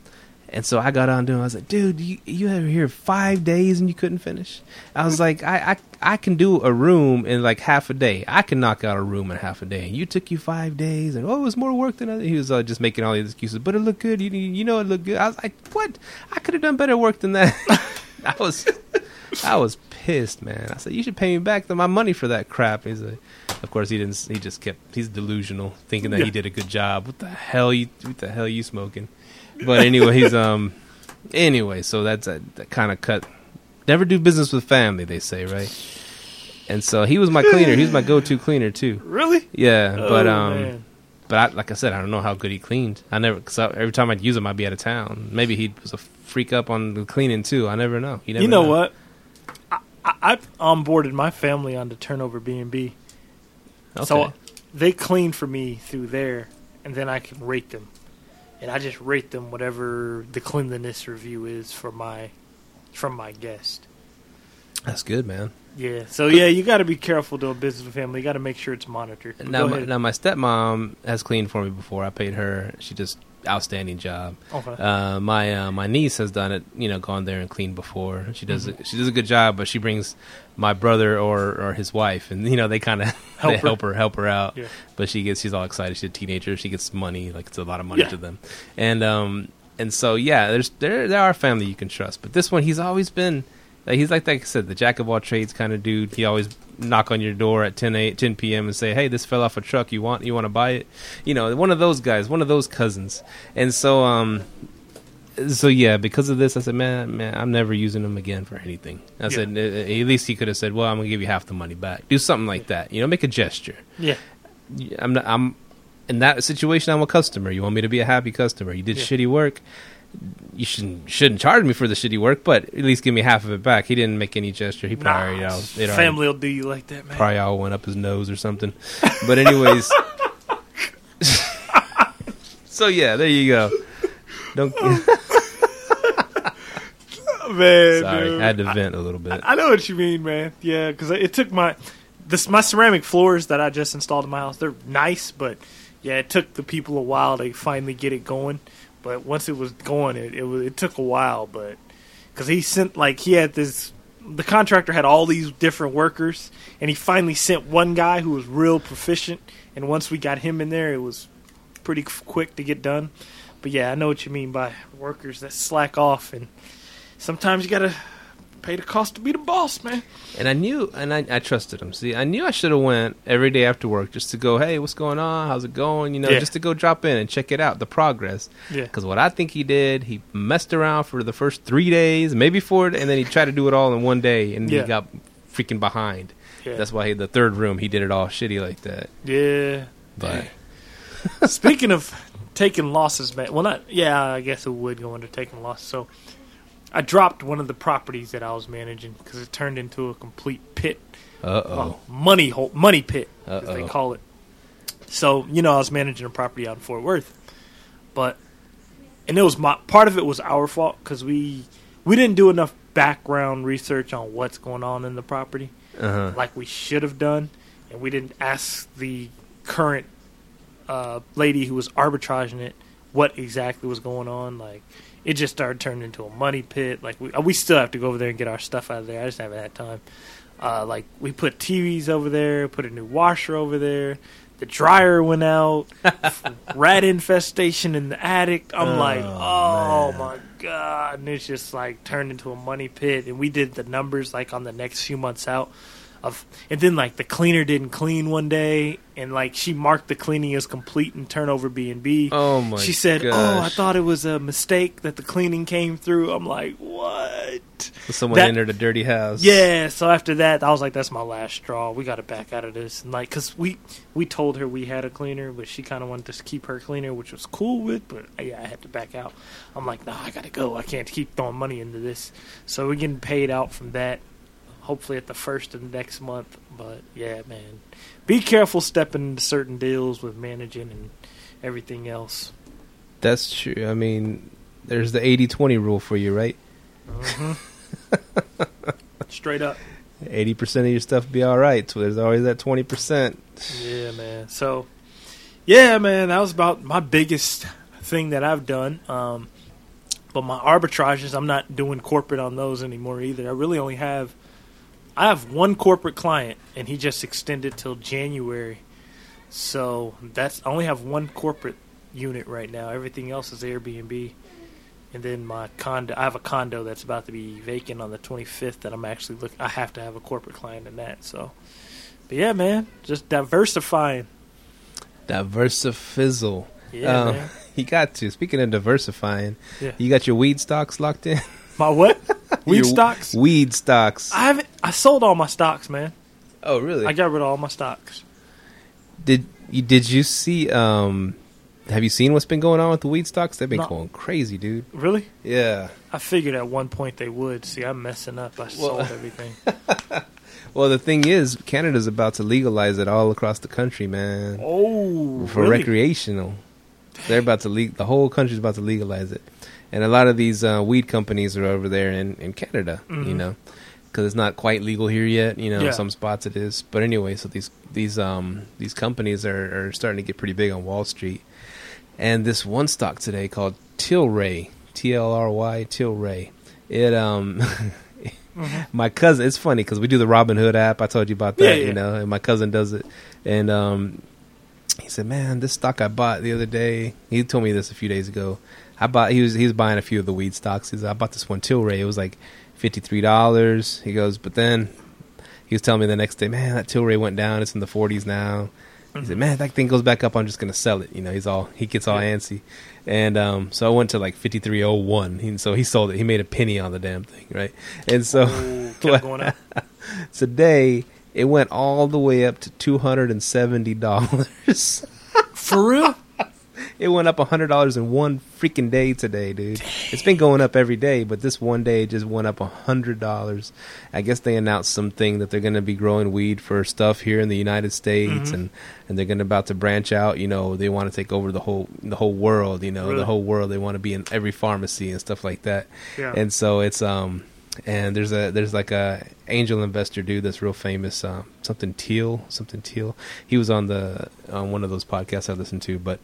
And so I got on him. I was like, "Dude, you you ever here five days and you couldn't finish?" I was like, "I, I I can do a room in like half a day. I can knock out a room in half a day. And You took you five days, and oh, it was more work than I." He was uh, just making all these excuses, but it looked good. You you know it looked good. I was like, "What? I could have done better work than that." I was I was pissed, man. I said, "You should pay me back the, my money for that crap." He's like, of course he didn't. He just kept. He's delusional, thinking that Yeah. he did a good job. What the hell you? What the hell you smoking? But anyways, um, anyway, so that's a that kind of cut. Never do business with family, they say, right? And so he was my cleaner. He was my go-to cleaner too. Really? Yeah, but Oh, um, man. but I, like I said, I don't know how good he cleaned. I never, cause I, every time I'd use him, I'd be out of town. Maybe he was a freak up on the cleaning too. I never know. You, never you know, what? I, I, I've onboarded my family onto TurnoverBnB, so they clean for me through there, and then I can rate them, and I just rate them whatever the cleanliness review is for my from my guest. That's good, man. Yeah. So yeah, you got to be careful doing business with family. You got to make sure it's monitored. Now, my, now my stepmom has cleaned for me before. I paid her. She just outstanding job. okay. Uh, my uh, my niece has done it. You know, gone there and cleaned before. She does Mm-hmm. it. She does a good job, but she brings my brother or or his wife, and you know they kind of Help her. help her help her out. Yeah. But she gets she's all excited. She's a teenager. She gets money. Like it's a lot of money Yeah. to them. And um and so yeah, there's there there are family you can trust. But this one, he's always been. Like, he's like, like I said, the jack of all trades kind of dude. He always knock on your door at 10, 8, 10 p.m. and say, "Hey, this fell off a truck. You want you want to buy it?" You know, one of those guys, one of those cousins. And so, um, so yeah, because of this, I said, man, man, I'm never using them again for anything. I Yeah. said, "Uh, at least he could have said, well, I'm gonna give you half the money back. Do something like that. You know, make a gesture. Yeah. I'm not. I'm in that situation. I'm a customer. You want me to be a happy customer. You did Yeah. shitty work. You shouldn't shouldn't charge me for the shitty work, but at least give me half of it back. He didn't make any gesture. He probably, you Nah, already- family will do you like that, man. probably all went up his nose or something. But anyways, so yeah, there you go. Don't. man, Sorry, dude. I had to vent a little bit. I know what you mean, man. Yeah, because it took my this my ceramic floors that I just installed in my house. They're nice, but yeah, it took the people a while to finally get it going. But once it was going, it it, it took a while. But because he sent like he had this, the contractor had all these different workers, and he finally sent one guy who was real proficient. And once we got him in there, it was pretty quick to get done. But yeah, I know what you mean by workers that slack off, and sometimes you gotta pay the cost to be the boss, man. And I knew, and I, I trusted him. See, I knew I should have went every day after work just to go, hey, what's going on? How's it going? You know, Yeah. just to go drop in and check it out, the progress. Yeah. Because what I think he did, he messed around for the first three days, maybe four, and then he tried to do it all in one day, and Yeah. he got freaking behind. Yeah. That's why he, the third room, he did it all shitty like that. Yeah. But Speaking of taking losses, man. Well, not. Yeah, I guess it would go under taking losses. So, I dropped one of the properties that I was managing because it turned into a complete pit, uh a oh, money hole, money pit, as they call it. So, you know, I was managing a property out in Fort Worth, but and it was my part of it was our fault because we we didn't do enough background research on what's going on in the property uh huh, like we should have done, and we didn't ask the current uh, lady who was arbitraging it what exactly was going on. Like, it just started turning into a money pit. Like, we uh, we still have to go over there and get our stuff out of there. I just haven't had time. Uh, like, we put TVs over there, put a new washer over there. The dryer went out. rat infestation in the attic. I'm Oh, like, oh man. my god! And it's just like turned into a money pit. And we did the numbers like on the next few months out of, and then like the cleaner didn't clean one day, and like she marked the cleaning as complete and TurnoverBnB. oh my. She said, "Oh, I thought it was a mistake that the cleaning came through." I'm like, "What?" someone that- entered a dirty house. Yeah. So after that, I was like, "That's my last straw. We got to back out of this." And like, cause we we told her we had a cleaner, but she kind of wanted to keep her cleaner, which was cool with. But yeah, I had to back out. I'm like, "Nah, I gotta go. I can't keep throwing money into this." So we're getting paid out from that. Hopefully at the first of next month. But yeah, man, be careful stepping into certain deals with managing and everything else. that's true. I mean, there's the 80-20 rule for you, right? Mhm. Straight up. Eighty percent of your stuff be all right. So there's always that twenty percent. Yeah, man. So, yeah, man, that was about my biggest thing that I've done. Um, but my arbitrages, I'm not doing corporate on those anymore either. I really only have, I have one corporate client, and he just extended till January. So that's I only have one corporate unit right now. Everything else is Airbnb. And then my condo, I have a condo that's about to be vacant on the 25th. That I'm actually look. I have to have a corporate client in that. So, but yeah, man, just diversifying. Diversifizzle. Yeah, Um, man. You got to. Speaking of diversifying, Yeah. you got your weed stocks locked in. My what? Weed Your stocks? Weed stocks. I haven't. I sold all my stocks, man. oh, really? I got rid of all my stocks. did you did you see? Um, have you seen what's been going on with the weed stocks? They've been No. going crazy, dude. Really? Yeah. I figured at one point they would. See, I'm messing up. I sold everything. Well, the thing is, Canada's about to legalize it all across the country, man. Oh, for really? recreational. They're about to le- the whole country's about to legalize it, and a lot of these uh, weed companies are over there in, in Canada, you Mhm. know, because it's not quite legal here yet. You know, Yeah. some spots it is, but anyway, so these these um these companies are, are starting to get pretty big on Wall Street, and this one stock today called Tilray, T L R Y Tilray, it um. Mhm. My cousin, it's funny because we do the Robinhood app. I told you about that, Yeah, yeah. you know, and my cousin does it. And um, he said, "Man, this stock I bought the other day." He told me this a few days ago. I bought. He was he was buying a few of the weed stocks. He said, "I bought this one Tilray. It was like fifty three dollars." He goes, but then he was telling me the next day, "Man, that Tilray went down. It's in the forties now." He said, "Man, if that thing goes back up, I'm just gonna sell it." You know, he's all he gets all antsy, and um, so I went to like 5301. He, so he sold it. He made a penny on the damn thing, right? And so Ooh, kept going up. today it went all the way up to two hundred and seventy dollars. For real? It went up hundred dollars in one freaking day today, dude. It's been going up every day, but this one day it just went up hundred dollars. I guess they announced something that they're going to be growing weed for stuff here in the United States, Mhm. and and they're going to about to branch out. You know, they want to take over the whole the whole world. You know, Really? the whole world. They want to be in every pharmacy and stuff like that. Yeah. And so it's um and there's a there's like a angel investor dude that's real famous um something Thiel something Thiel he was on the on one of those podcasts I listened to but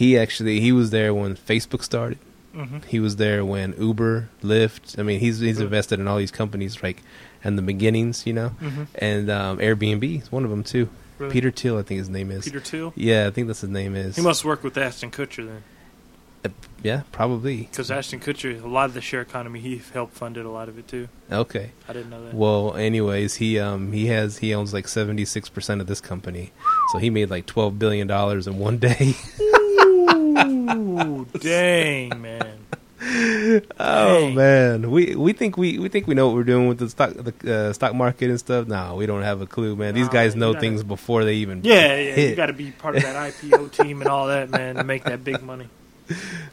he actually he was there when Facebook started. Hmm he was there when Uber Lyft I mean he's he's invested in all these companies like and the beginnings you know? Hmm and um Airbnb is one of them too. Really? Peter Thiel I think his name is. Peter Thiel. yeah I think that's his name is. He must work with Ashton Kutcher then, yeah probably. Because Ashton Kutcher, a lot of the share economy, he helped funded a lot of it too. okay. I didn't know that. Well, anyways, he um he has he owns like seventy six percent of this company, so he made like twelve billion dollars in one day. Ooh, dang man. oh Dang. man, we we think we we think we know what we're doing with the stock the uh, stock market and stuff. No, we don't have a clue, man. These Nah, guys know gotta- things before they even Yeah, yeah. hit. You got to be part of that IPO team and all that, man, to make that big money.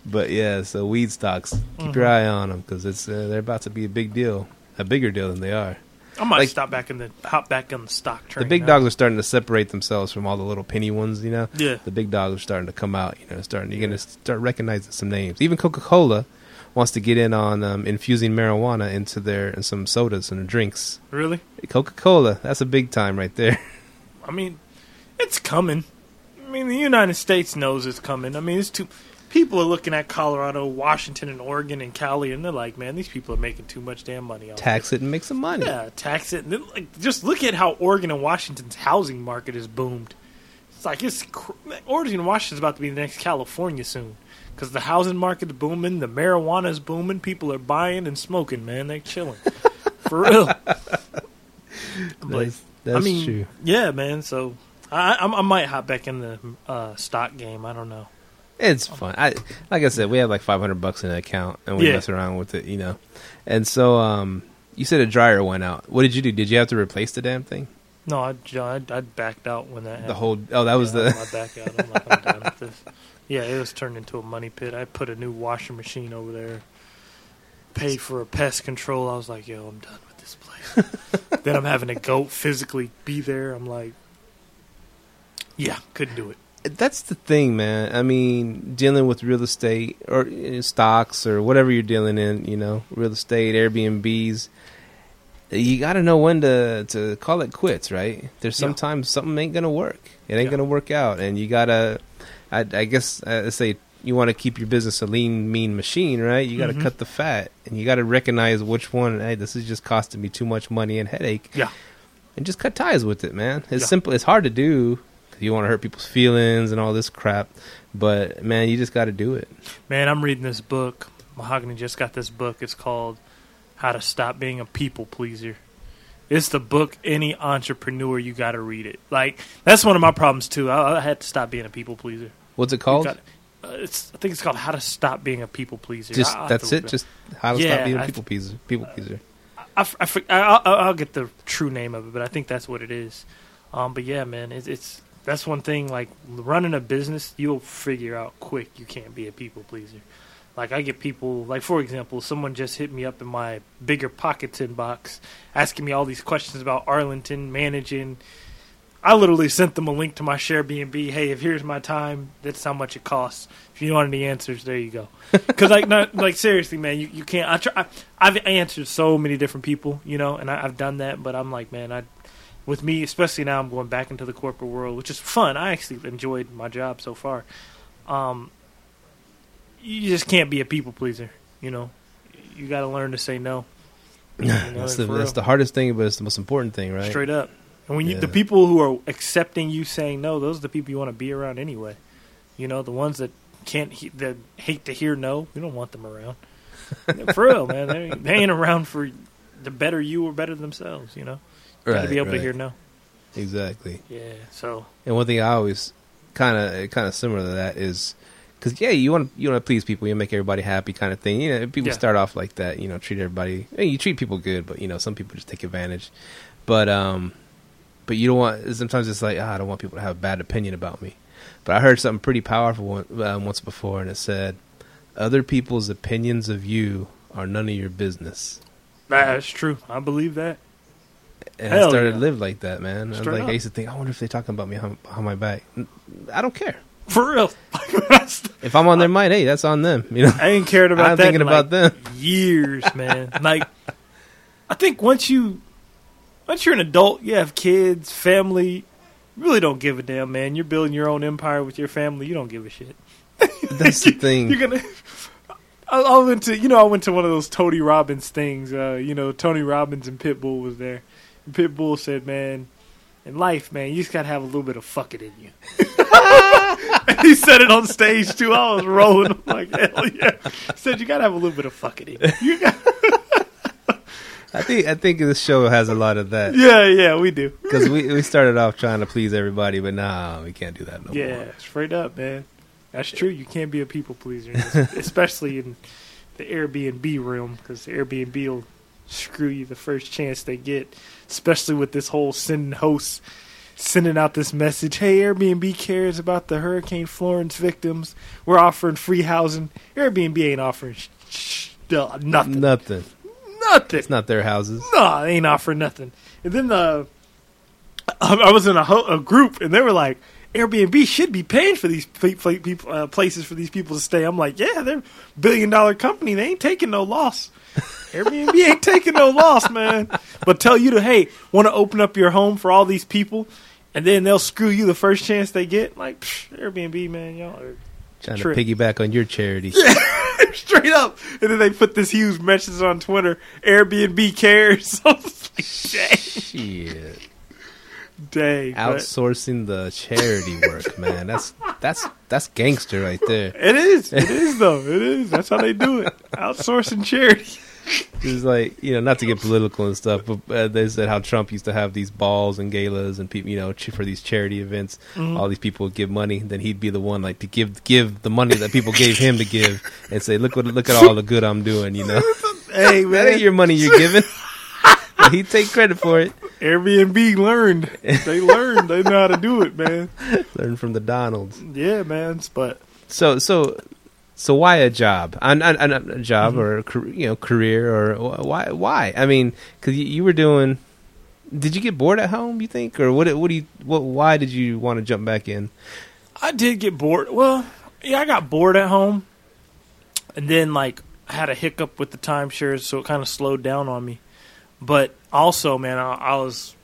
But yeah, so weed stocks, keep Mhm. your eye on them because it's uh, they're about to be a big deal, a bigger deal than they are. I might Like- stop back in the hop back on the stock train. the big now. dogs are starting to separate themselves from all the little penny ones, you know. Yeah. the big dogs are starting to come out. You know, starting you're gonna start recognizing some names. Even Coca Cola wants to get in on um, infusing marijuana into their and some sodas and drinks. Really? Coca Cola, that's a big time right there. I mean, it's coming. I mean, the United States knows it's coming. I mean, it's too. People are looking at Colorado, Washington, and Oregon and Cali, and they're like, "Man, these people are making too much damn money." Tax it and make some money. Yeah, tax it. And then, like, just look at how Oregon and Washington's housing market has boomed. It's like it's cr- Oregon and Washington's about to be the next California soon because the housing market's booming, the marijuana's booming, people are buying and smoking. Man, they're chilling for real. But, That's, that's I mean, true. yeah, man. So I, I, I might hop back in the uh, stock game. I don't know. It's fun. I like I said, we have like 500 bucks in the account, and we Yeah. mess around with it, you know. And so, um, you said a dryer went out. What did you do? Did you have to replace the damn thing? No, I, I, I backed out when that happened. The whole oh, that was the I back out. I'm like, I'm done with this. Yeah, it was turned into a money pit. I put a new washing machine over there. Paid for a pest control. I was like, yo, I'm done with this place. then I'm having to go physically be there. I'm like, yeah, couldn't do it. That's the thing, man. I mean, dealing with real estate or uh, stocks or whatever you're dealing in, you know, real estate, Airbnbs. You got to know when to to call it quits, right? There's Yeah. sometimes something ain't gonna work. It ain't Yeah. gonna work out, and you gotta. I, I guess let's say you want to keep your business a lean, mean machine, right? You got to Mhm. cut the fat, and you got to recognize which one. Hey, this is just costing me too much money and headache. Yeah. and just cut ties with it, man. It's Yeah. simple. It's hard to do. 'Cause You want to hurt people's feelings and all this crap, but man, you just got to do it. Man, I'm reading this book. Mahogany just got this book. It's called How to Stop Being a People Pleaser. It's the book any entrepreneur you got to read it. Like that's one of my problems too. I, I had to stop being a people pleaser. What's it called? got- uh, it's I think it's called How to Stop Being a People Pleaser. Just I'll that's it. Just how to Yeah, stop being a people pleaser. People pleaser. I, I, f- I'll, I'll I'll get the true name of it, but I think that's what it is. Um, but yeah, man, it's, it's that's one thing. Like running a business, you'll figure out quick you can't be a people pleaser. Like I get people, like for example, someone just hit me up in my BiggerPockets inbox, asking me all these questions about Arlington managing. I literally sent them a link to my share BNB. Hey, if here's my time, that's how much it costs. If you want any answers, there you go. Because like, not like seriously, man, you, you can't. I try. I, I've answered so many different people, you know, and I, I've done that. But I'm like, man, I with me, especially now, I'm going back into the corporate world, which is fun. I actually enjoyed my job so far. Um, you just can't be a people pleaser, you know. You got to learn to say no. You know, that's the that's the hardest thing, but it's the most important thing, right? Straight up. And when you, the people who are accepting you saying no, those are the people you want to be around anyway. You know, the ones that can't he, that hate to hear no, you don't want them around. for real, man, they, they ain't around for the better you or better themselves. You know, got to be able to hear no. exactly. Yeah. So And one thing I always kind of kind of similar to that is because yeah, you want you want to please people, you make everybody happy, kind of thing. You know, people Yeah. start off like that. You know, treat everybody. You treat people good, but you know, some people just take advantage. But um, but you don't want. Sometimes it's like ah, I don't want people to have a bad opinion about me. But I heard something pretty powerful one, um, once before, and it said, "Other people's opinions of you are none of your business." that's true. I believe that. And I started yeah. to live like that, man. I was like, up. I used to think, I wonder if they're talking about me behind behind my back. I don't care. For real. If I'm on their mind, hey, that's on them. You know, I ain't cared about I'm that. thinking in, about like, them. Years, man. like, I think once you, once you're an adult, you have kids, family. You really don't give a damn, man. You're building your own empire with your family. You don't give a shit. That's the thing. You're gonna. I, I went to, you know, I went to one of those Tony Robbins things. Uh, you know, Tony Robbins and Pitbull was there. Pitbull said, "Man, in life, man, you just gotta have a little bit of fuck it in you." and he said it on stage too. I was rolling. I'm like, hell yeah. He said, "You gotta have a little bit of fuck it in you." you got- I think I think this show has a lot of that yeah, yeah, we do. because we we started off trying to please everybody, but nah, we can't do that no Yeah, more. Yeah, straight up, man. That's true. You can't be a people pleaser, especially in the Airbnb realm, because Airbnb will screw you the first chance they get. Especially with this whole sending hosts sending out this message: "Hey, Airbnb cares about the Hurricane Florence victims. We're offering free housing. Airbnb ain't offering sh- sh- uh, nothing. Nothing. Nothing. It's not their houses. no, they ain't offering nothing. And then the I I was in a, ho- a group, and they were like, Airbnb should be paying for these pla- pla- people, uh, places for these people to stay. I'm like, yeah, they're a billion dollar company. They ain't taking no loss. Airbnb ain't taking no loss, man. But tell you to, hey, want to open up your home for all these people, and then they'll screw you the first chance they get. Like psh, Airbnb, man, y'all are Trying to piggyback on your charity. straight up. And then they put this huge message on Twitter: Airbnb cares. I was like, dang, Shit. dang. but- Outsourcing the charity work, man. That's that's that's gangster right there. It is. It is though. It is. That's how they do it. Outsourcing charity. It's like you know, not to get political and stuff, but uh, they said how Trump used to have these balls and galas and people, you know, for these charity events. Mhm. All these people would give money, then he'd be the one like to give give the money that people gave him to give, and say, "Look what look at all the good I'm doing." You know, Hey man, that ain't your money you're giving. He'd take credit for it. Airbnb learned. They learned. They know how to do it, man. Learn from the Donalds. Yeah, man. But So so so why a job? An, an, an- a job Mm-hmm. or a you know career or why why? I mean, because you, you were doing. Did you get bored at home? You think, or what? What do you? What? Why did you want to jump back in? I did get bored. Well, yeah, I got bored at home, and then like I had a hiccup with the timeshares, so it kind of slowed down on me. But also, man, I, I was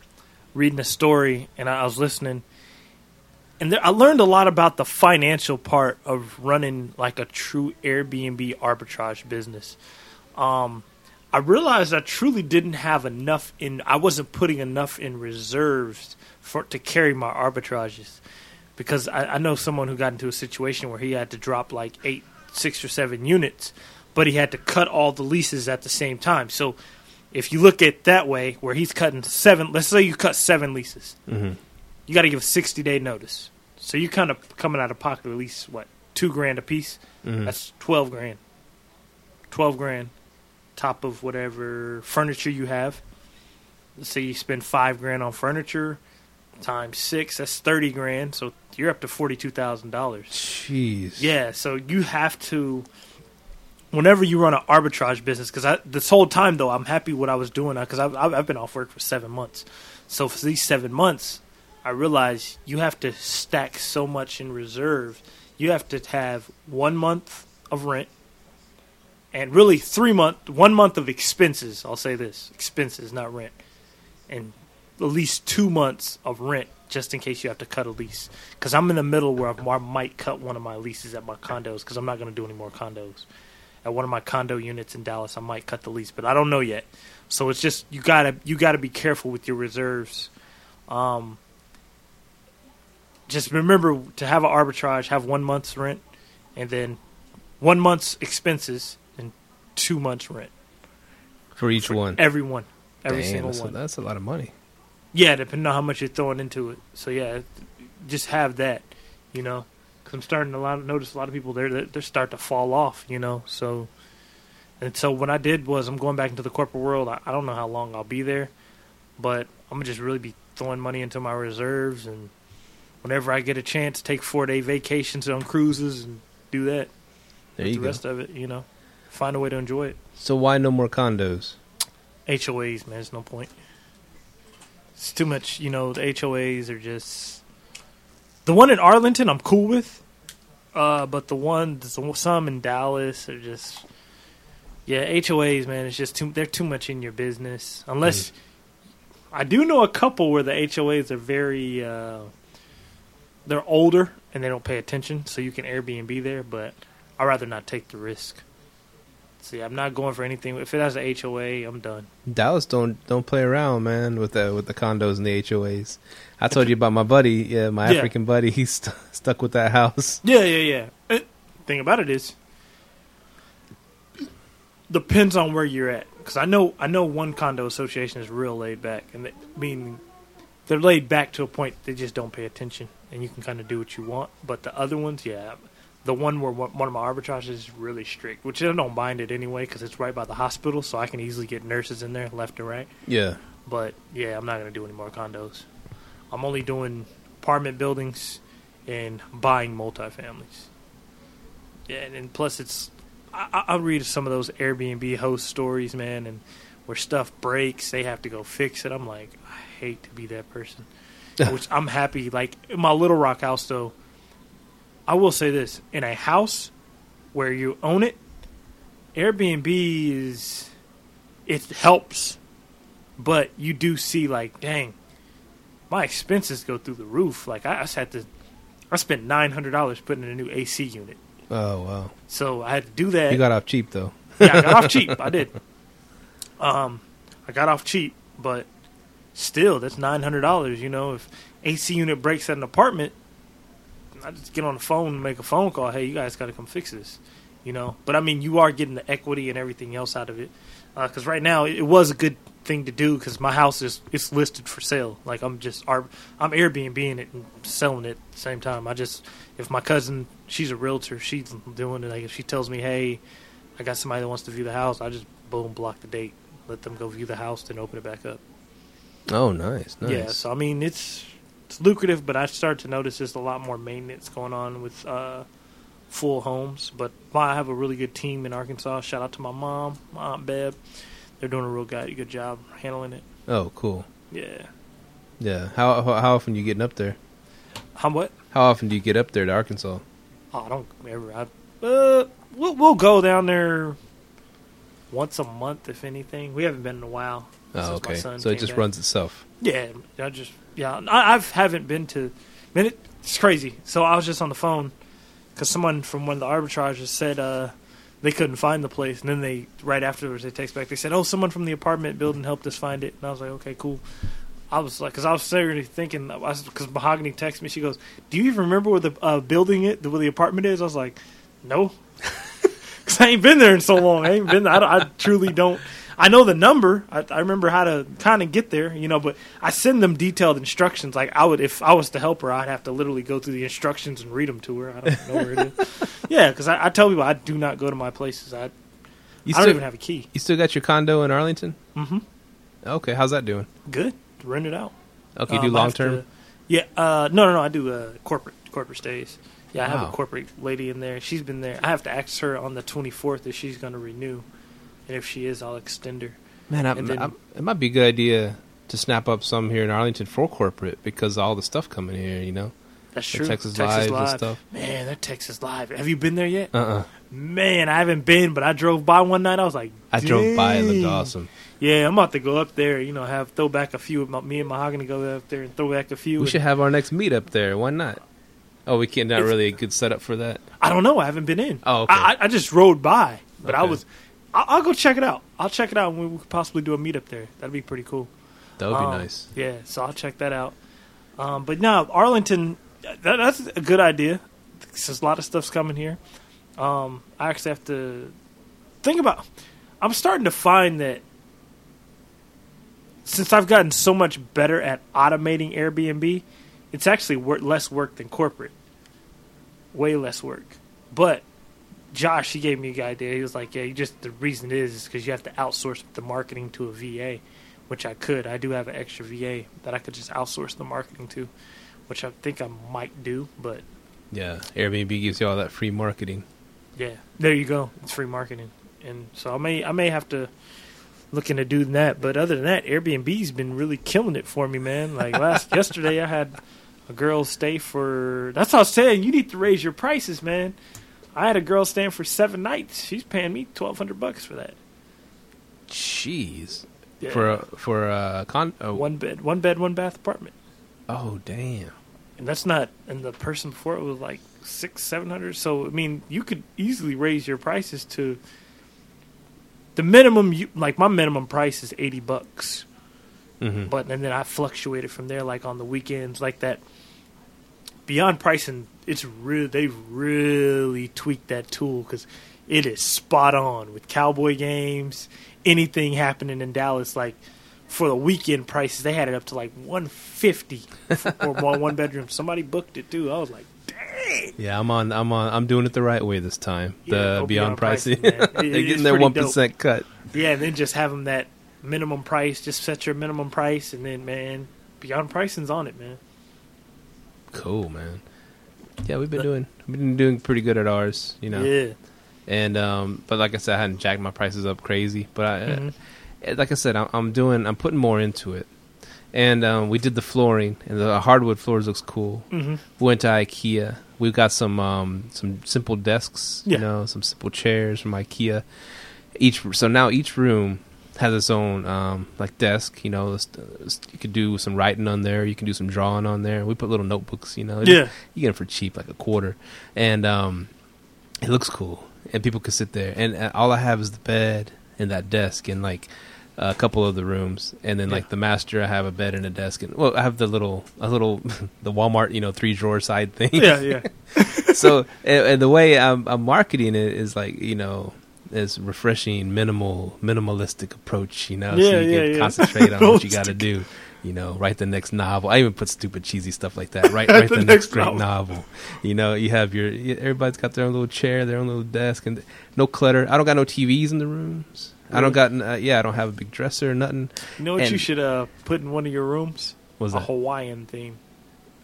reading a story and I was listening, and there, I learned a lot about the financial part of running like a true Airbnb arbitrage business. Um, I realized I truly didn't have enough in. I wasn't putting enough in reserves for to carry my arbitrages because I, I know someone who got into a situation where he had to drop like eight, six or seven units, but he had to cut all the leases at the same time. So if you look at that way, where he's cutting seven, let's say you cut seven leases, Mm-hmm. you got to give a sixty day notice. So you're kind of coming out of pocket at least what two grand a piece. Mm-hmm. That's twelve grand. Twelve grand, top of whatever furniture you have. Let's say you spend five grand on furniture, times six, that's thirty grand. So you're up to forty two thousand dollars. Jeez. Yeah, so you have to. Whenever you run an arbitrage business, because this whole time though, I'm happy what I was doing because I've, I've been off work for seven months. So for these seven months, I realized you have to stack so much in reserve. You have to have one month of rent, and really three month, one month of expenses. I'll say this: expenses, not rent, and at least two months of rent just in case you have to cut a lease. Because I'm in the middle where I might cut one of my leases at my condos because I'm not going to do any more condos. At one of my condo units in Dallas, I might cut the lease, but I don't know yet. So it's just you gotta you gotta be careful with your reserves. Um, just remember to have an arbitrage, have one month's rent, and then one month's expenses and two months rent. For each For one. Every one, every Damn, single that's, one. A, that's a lot of money. Yeah, depending on how much you're throwing into it. So yeah, just have that, you know. I'm starting to lot, notice a lot of people they're they're start to fall off, you know. So, and so what I did was I'm going back into the corporate world. I, I don't know how long I'll be there, but I'm gonna just really be throwing money into my reserves and whenever I get a chance, take four day vacations on cruises and do that. There you the go. rest of it, you know, find a way to enjoy it. So why no more condos? HOAs, man, there's no point. It's too much, you know. The HOAs are just the one in Arlington. I'm cool with, uh, but the one, some in Dallas are just, yeah, HOAs, man. It's just too. They're too much in your business. Unless I do know a couple where the HOAs are very, uh, they're older and they don't pay attention, so you can Airbnb there. But I'd rather not take the risk. See, I'm not going for anything. If it has a HOA, I'm done. Dallas don't don't play around, man, with the with the condos and the HOAs. I told you about my buddy, yeah, my Yeah. African buddy. He's st- stuck with that house. Yeah, yeah, yeah. Uh, thing about it is, depends on where you're at. Because I know, I know one condo association is real laid back, and they, I mean, they're laid back to a point they just don't pay attention, and you can kind of do what you want. But the other ones, yeah, the one where one of my arbitrages is really strict, which I don't mind it anyway because it's right by the hospital, so I can easily get nurses in there left and right. Yeah, But yeah, I'm not gonna do any more condos. I'm only doing apartment buildings and buying multifamilies. Yeah, and, and plus it's I, I- read some of those Airbnb host stories, man, and where stuff breaks, they have to go fix it. I'm like, I hate to be that person. Which I'm happy. Like my Little Rock house, though, I will say this: in a house where you own it, Airbnb is it helps but you do see like, dang, my expenses go through the roof. Like I, I just had to, I spent nine hundred dollars putting in a new AC unit, Oh wow, so I had to do that. you got off cheap though. yeah, I got off cheap. I did. Um, I got off cheap, but still, that's nine hundred dollars. You know, if AC unit breaks at an apartment, I just get on the phone and make a phone call. Hey, you guys got to come fix this. You know, but I mean, you are getting the equity and everything else out of it. Uh, because right now, it was a good thing to do because my house is it's listed for sale. Like I'm just I'm Airbnb it and selling it at the same time. I just if my cousin, she's a realtor, she's doing it. Like if she tells me, hey, I got somebody that wants to view the house, I just boom block the date, let them go view the house, then open it back up. Oh, nice, nice. Yeah, so I mean it's it's lucrative, but I started to notice there's a lot more maintenance going on with uh, full homes. But I have a really good team in Arkansas. Shout out to my mom, my aunt Beb. They're doing a real good, good job handling it. Oh, cool. Yeah. Yeah. How how, how often you getting up there? How what? How often do you get up there to Arkansas? Oh, I don't ever. I, uh, we'll we'll go down there once a month, if anything. We haven't been in a while. Oh, okay. So it just back. runs itself. Yeah, I just yeah. I I've, haven't been to. Man, it, it's crazy. So I was just on the phone because someone from one of the arbitrages said uh, they couldn't find the place, and then they right afterwards they text back. They said, "Oh, someone from the apartment building helped us find it," and I was like, "Okay, cool." I was like, because I was seriously thinking, because Mahogany texted me, she goes, "Do you even remember where the uh, building it, where the apartment is?" I was like, "No." Because I ain't been there in so long. I ain't been. I, I truly don't. I know the number. I, I remember how to kind of get there, you know. But I send them detailed instructions. Like I would, if I was to help her, I'd have to literally go through the instructions and read them to her. I don't know where it is. Yeah, because I, I tell people I do not go to my places. I, You I still don't even have a key. you still got your condo in Arlington? Mm-hmm. Okay, how's that doing? Good. Rent it out. Okay, Um, do long term. Yeah. Uh, no, no, no. I do uh, corporate corporate stays. Yeah, I have a corporate lady in there. She's been there. I have to ask her on the 24th if she's going to renew, and if she is, I'll extend her. Man, I, then- I, it might be a good idea to snap up some here in Arlington for corporate because all the stuff coming here, you know, That's The true. Texas Live and stuff. Man, that Texas Live. Have you been there yet? Uh, uh Man, I haven't been, but I drove by one night. I was like, I drove by. It looked awesome. Yeah, I'm about to go up there. You know, have throw back a few. of my- Me and Mahogany go up there and throw back a few. We and- should have our next meet up there. Why not? Oh, we can't. Not really a good setup for that. I don't know. I haven't been in. Oh, okay. I, I- I just rode by, but I was. I'll, I'll go check it out. I'll check it out, and we could possibly do a meetup there. That'd be pretty cool. That would be Um, nice. Yeah, so I'll check that out. Um, but no, Arlington, that, that's a good idea. There's a lot of stuff's coming here. Um, I actually have to think about. I'm starting to find that since I've gotten so much better at automating Airbnb, it's actually wor- less work than corporate. Way less work. But Josh, he gave me a idea. He was like, "Yeah, you just the reason is is because you have to outsource the marketing to a VA, which I could. I do have an extra VA that I could just outsource the marketing to, which I think I might do. But Yeah, Airbnb gives you all that free marketing. yeah, there you go. It's free marketing, and so I may I may have to look into doing that. But other than that, Airbnb's been really killing it for me, man. Like last yesterday, I had a girl stay for. That's what I was saying. You need to raise your prices, man. I had a girl staying for seven nights. She's paying me twelve hundred bucks for that. Jeez, Yeah. for a, for a con. Oh, one bed, one bed, one bath apartment, oh, damn. and that's not. And the person before it was like six, seven hundred. So I mean, you could easily raise your prices to the minimum. You like my minimum price is eighty bucks. hmm but and then I fluctuated from there, like on the weekends, like that. Beyond pricing, it's really they've really tweaked that tool because it is spot on with cowboy games. Anything happening in Dallas, like for the weekend prices, they had it up to like one fifty for one one bedroom. Somebody booked it too. I was like, dang. Yeah, I'm on. I'm on. I'm doing it the right way this time. Yeah, the beyond beyond pricing, pricing they're getting their one cut. Yeah, and then just have them that minimum price. Just set your minimum price, and then man, beyond pricing's on it, man. Cool, man. Yeah, we've been doing. We've been doing pretty good at ours. You know. Yeah. And um, but like I said, I hadn't jacked my prices up crazy. But I, Mhm. uh, like I said, I'm, I'm doing. I'm putting more into it. And um, we did the flooring, and the hardwood floors looks cool. hmm We went to IKEA. We've got some um, some simple desks, Yeah. you know, some simple chairs from IKEA. Each so now each room has its own um, like desk. You know, you could do some writing on there. You can do some drawing on there. We put little notebooks. You know, Yeah. you get them for cheap, like a quarter, and um, it looks cool. And people can sit there. And uh, all I have is the bed and that desk and like a couple of the rooms. And then like the master, I have a bed and a desk. And well, I have the little a little the Walmart, you know, three drawer side thing. Yeah, yeah. so and, and the way I'm, I'm marketing it is like you know. Is refreshing, minimal, minimalistic approach. You know, so you yeah, can yeah. concentrate on what you got to do. You know, write the next novel. I even put stupid, cheesy stuff like that. Write, Write the the, next great novel. novel. You know, you have your everybody's got their own little chair, their own little desk, and no clutter. I don't got no TVs in the rooms. I don't got uh, yeah. I don't have a big dresser or nothing. You know what you should uh, put in one of your rooms? Was a that Hawaiian theme.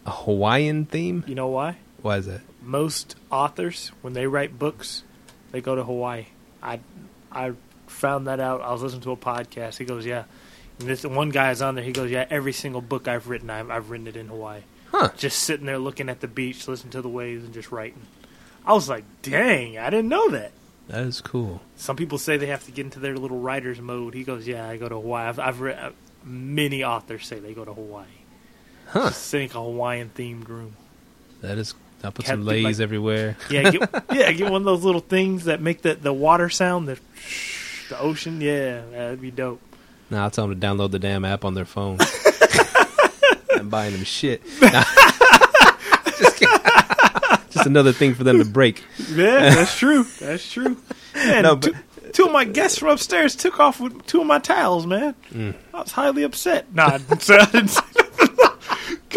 a Hawaiian theme? You know why? Why is that? Most authors, when they write books, they go to Hawaii. I I found that out. I was listening to a podcast. He goes, "Yeah." And this one guy is on there. He goes, "Yeah, every single book I've written, I've, I've written it in Hawaii. Huh? Just sitting there looking at the beach, listening to the waves, and just writing." I was like, "Dang, I didn't know that." That is cool. Some people say they have to get into their little writer's mode. He goes, "Yeah, I go to Hawaii. I've, I've read uh, many authors say they go to Hawaii. Huh? Just think a Hawaiian themed room. That is. I put some to, like- lays everywhere. Yeah, get, yeah, get one of those little things that make the the water sound, the the ocean. Yeah, that'd be dope. Now I'll tell them to download the damn app on their phone. I'm buying them shit. Just. Just another thing for them to break. Yeah, that's true. That's true. Man, No, two, two of my guests from upstairs took off with two of my towels. Man, Mm. I was highly upset. Nah, I didn't say, I didn't say nothing.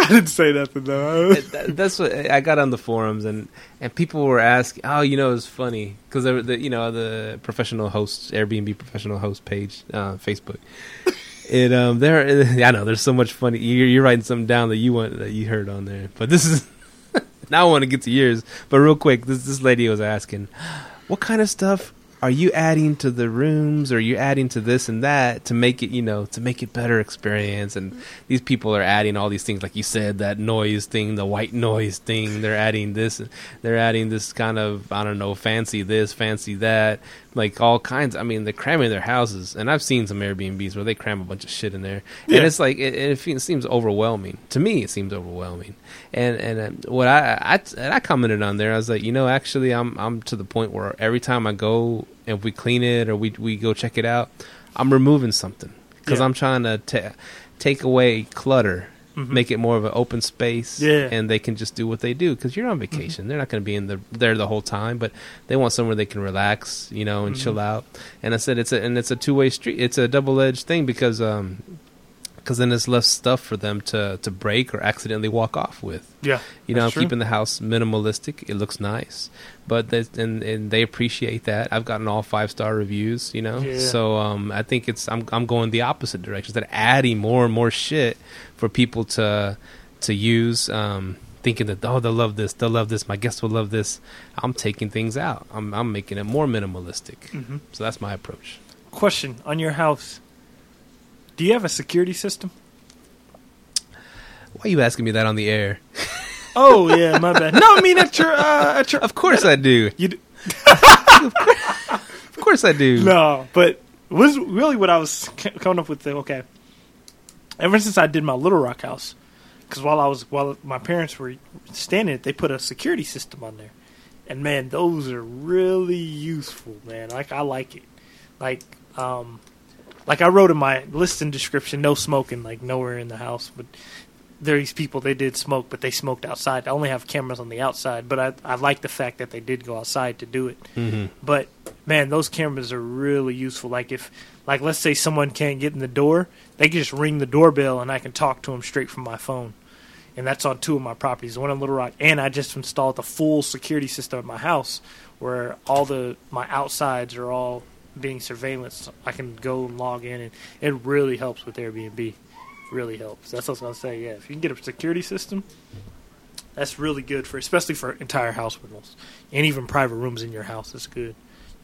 I didn't say nothing though. That's what I got on the forums, and and people were asking. Oh, you know, it's funny because the you know the professional hosts Airbnb professional host page, uh, Facebook. It um there I know there's so much funny. You're, you're writing something down that you want that you heard on there, but this is now I want to get to yours. But real quick, this this lady was asking, what kind of stuff are you adding to the rooms? Or are you adding to this and that to make it you know to make it better experience? And mm-hmm. these people are adding all these things like you said that noise thing the white noise thing. They're adding this they're adding this kind of i don't know fancy this fancy that like all kinds. I mean they're cramming their houses and i've seen some airbnbs where they cram a bunch of shit in there. Yeah. and it's like it, it seems overwhelming. To me it seems overwhelming. And and uh, what I, I I commented on there. I was like you know actually I'm I'm to the point where every time I go and we clean it or we we go check it out I'm removing something. Because Yeah. I'm trying to ta- take away clutter Mhm. make it more of an open space Yeah. Mm-hmm. and they can just do what they do because you're on vacation they're not going to be in the there the whole time but they want somewhere they can relax you know and Mhm. chill out and I said it's a and it's a two way street it's a double edged thing because um because then it's less stuff for them to to break or accidentally walk off with. Yeah, You know, that's true. keeping the house minimalistic. It looks nice, but they, and and they appreciate that. I've gotten all five star reviews. You know, Yeah. so um, I think it's I'm I'm going the opposite direction. Of adding more and more shit for people to to use, um, thinking that oh they'll love this, they'll love this, my guests will love this. I'm taking things out. I'm I'm making it more minimalistic. Mhm. So that's my approach. Question on your house: Do you have a security system? Why are you asking me that on the air? Oh yeah, my bad. No, I mean at your uh, at your. Of course I do. You d- Of course I do. no, but was really what I was coming up with. The, okay, ever since I did my Little Rock house, because while I was while my parents were standing, it, they put a security system on there, and man, those are really useful, man. Like I like it, like um, like I wrote in my listing description, no smoking, like nowhere in the house, but. There are these people they did smoke, but they smoked outside. I only have cameras on the outside, but I I like the fact that they did go outside to do it. hmm But man, those cameras are really useful. Like if, like let's say someone can't get in the door, they can just ring the doorbell and I can talk to them straight from my phone. And that's on two of my properties, one in Little Rock, and I just installed a full security system at my house where all the my outsides are all being surveillanced. I can go and log in, and it really helps with Airbnb. Really helps. That's what I was gonna say. Yeah, if you can get a security system, that's really good for, especially for entire house rentals and even private rooms in your house. That's good.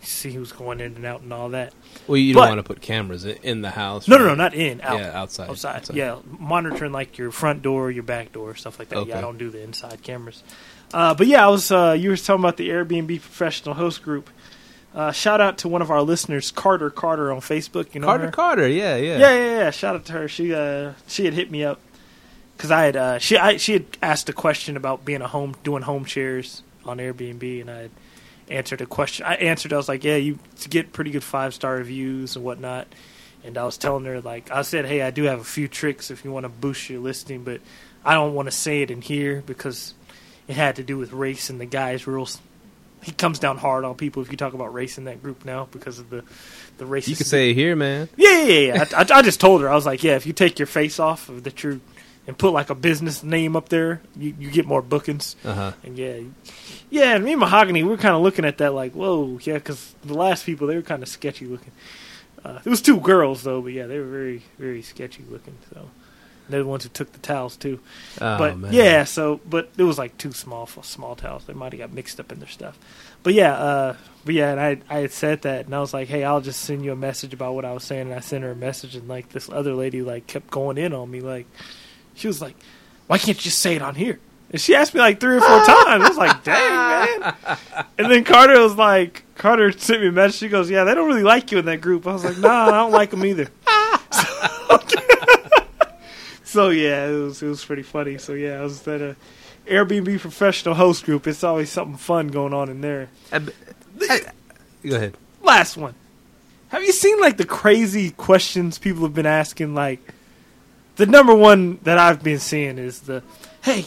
You see who's going in and out and all that. Well, you But- don't want to put cameras in the house. No, no, right? no, not in, out. Yeah, outside. outside. Yeah, monitoring like your front door, your back door, stuff like that. Yeah, Okay. I don't do the inside cameras. Uh, but yeah, I was. Uh, you were talking about the Airbnb professional host group. Uh, shout out to one of our listeners, Carter Carter on Facebook. You know Carter her? Carter. Yeah, yeah. Yeah, yeah, yeah. Shout out to her. She uh, she had hit me up because I had uh, she I, she had asked a question about being a home doing home shares on Airbnb, and I had answered a question. I answered. I was like, yeah, you get pretty good five star reviews and whatnot. And I was telling her like I said, hey, I do have a few tricks if you want to boost your listing, but I don't want to say it in here because it had to do with race and the guy's rules. He comes down hard on people if you talk about race in that group now because of the the racist. You can say it here, man. Yeah, yeah, yeah. I, I, I just told her I was like, yeah, if you take your face off of that you're and put like a business name up there, you, you get more bookings. Uh huh. And yeah, yeah. And me and Mahogany, we are kind of looking at that like, whoa, yeah, because the last people they were kind of sketchy looking. Uh, it was two girls though, but yeah, they were very, very sketchy looking. So they're the ones who took the towels too. Oh but man. yeah, so but it was like two small for small towels. They might have got mixed up in their stuff. But yeah, uh, but yeah, and I I had said that, and I was like, hey, I'll just send you a message about what I was saying, and I sent her a message, and like this other lady like kept going in on me, like she was like, why can't you just say it on here? And she asked me like three or four times. I was like, dang man. And then Carter was like, Carter sent me a message. She goes, yeah, they don't really like you in that group. I was like, nah, I don't like them either. So yeah, it was it was pretty funny. So yeah, I was at a Airbnb professional host group. It's always something fun going on in there. I- I- go ahead. Last one. Have you seen like the crazy questions people have been asking? Like the number one that I've been seeing is the, "Hey,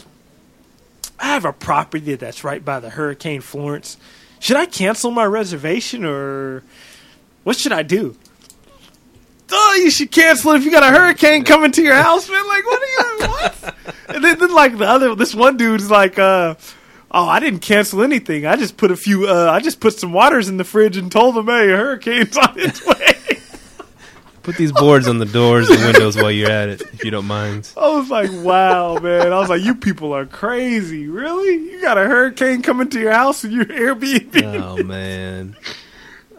I have a property that's right by the Hurricane Florence. Should I cancel my reservation or what should I do?" Oh, you should cancel it if you got a hurricane coming to your house, man. Like, what are you? What? and then, then, like the other, this one dude's like, uh, "Oh, I didn't cancel anything. I just put a few. Uh, I just put some waters in the fridge and told them, hey, a hurricane's on its way." Put these boards on the doors and windows while you're at it, if you don't mind. I was like, "Wow, man!" I was like, "You people are crazy. Really? You got a hurricane coming to your house and your Airbnb?" Oh man.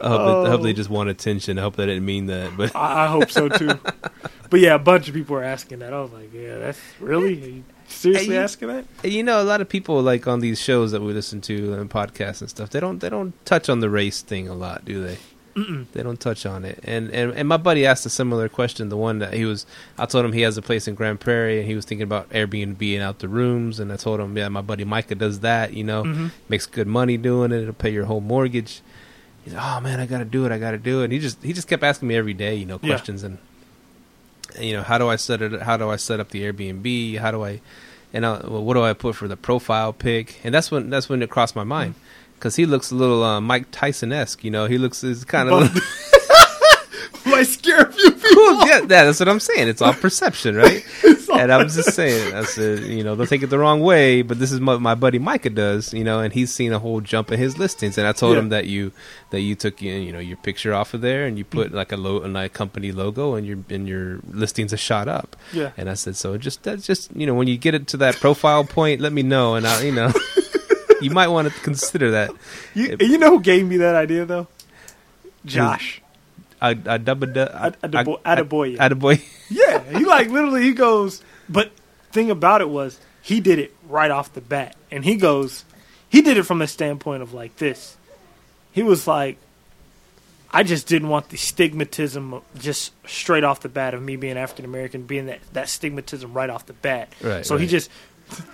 I hope, Oh. it, I hope they just want attention. I hope they didn't mean that, but I, I hope so too. but yeah, a bunch of people are asking that. I was like, "Yeah, that's really." Seriously Hey, you- asking that? You know, a lot of people like on these shows that we listen to and podcasts and stuff. They don't they don't touch on the race thing a lot, do they? Mm-mm. They don't touch on it. And, and and my buddy asked a similar question. The one that he was, I told him he has a place in Grand Prairie, and he was thinking about Airbnb and out the rooms. And I told him, yeah, my buddy Micah does that. You know, Mhm. makes good money doing it. It'll pay your whole mortgage. He's like, oh man, I got to do it. I got to do it. And he just he just kept asking me every day, you know, Yeah. questions and you know, how do I set it? How do I set up the Airbnb? How do I, and I, well, what do I put for the profile pic? And that's when that's when it crossed my mind because he looks a little uh, Mike Tyson esque. You know, he looks is kind of might scare a few people. yeah, that's what I'm saying. It's all perception, right? And I was just saying, I said, you know, they'll take it the wrong way, but this is what my buddy Micah does, you know, and he's seen a whole jump in his listings. And I told Yeah. him that you that you took you know your picture off of there and you put like a low a like company logo and your and your listings are shot up. Yeah. And I said, so just that's just you know when you get it to that profile point, let me know, and I you know. You might want to consider that. You, you know who gave me that idea though? Josh. I, I double du- I, Ad- Adebo- Adeboye. Attaboy. Yeah, he like literally he goes. But thing about it was he did it right off the bat, and he goes, he did it from the standpoint of like this. He was like, I just didn't want the stigmatism just straight off the bat of me being African American, being that that stigmatism right off the bat. Right, So he just.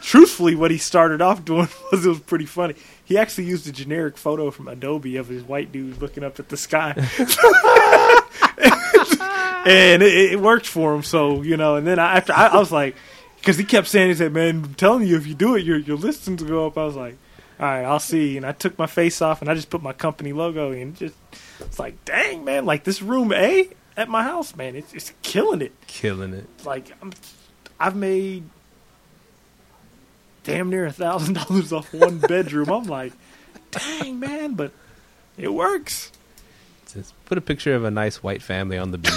Truthfully, what he started off doing was it was pretty funny. He actually used a generic photo from Adobe of his white dude looking up at the sky. and it, it worked for him. So you know, and then I, after I, I was like, because he kept saying, he said, "Man, I'm telling you, if you do it, your your listings go up." I was like, "All right, I'll see." And I took my face off and I just put my company logo in. Just it's like, dang man, like this room A at my house, man, it's it's killing it. Killing it. Like I'm, I've made damn near a thousand dollars off one bedroom. I'm like, dang man, but it works. Just put a picture of a nice white family on the beach.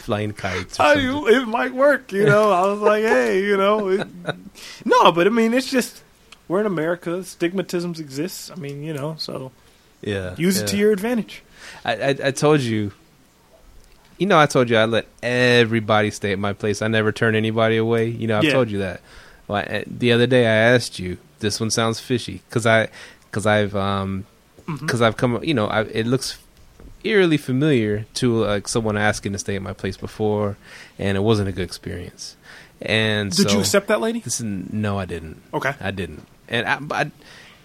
Flying kites or I, it might work, you know. I was like, hey, you know, it, no, but I mean, it's just we're in America. Stigmatisms exist. I mean, you know, so Yeah. use it to your advantage. I, I I told you. You know, I told you I let everybody stay at my place. I never turn anybody away. You know, I've Yeah. told you that. Well, I, the other day I asked you. This one sounds fishy because I because I've um Mm-hmm. Because I've come. You know, I, it looks eerily familiar to like someone asking to stay at my place before, and it wasn't a good experience. And Did so, you accept that lady? This, no, I didn't. Okay. I didn't, and I, but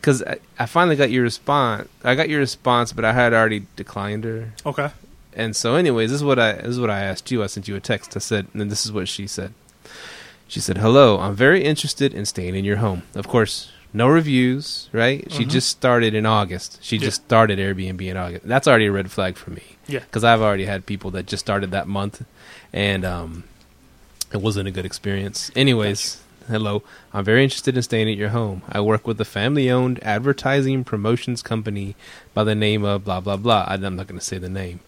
because I, I finally got your response. I got your response, but I had already declined her. Okay. And so, anyways, this is what I this is what I asked you. I sent you a text. I said, and this is what she said. She said, "Hello, I'm very interested in staying in your home. Of course, no reviews, right? She Mhm. just started in August. She Yeah. just started Airbnb in August. That's already a red flag for me. Yeah. because I've already had people that just started that month, and um, it wasn't a good experience. Anyways, hello, I'm very interested in staying at your home. I work with a family-owned advertising promotions company by the name of blah blah blah. I'm not going to say the name.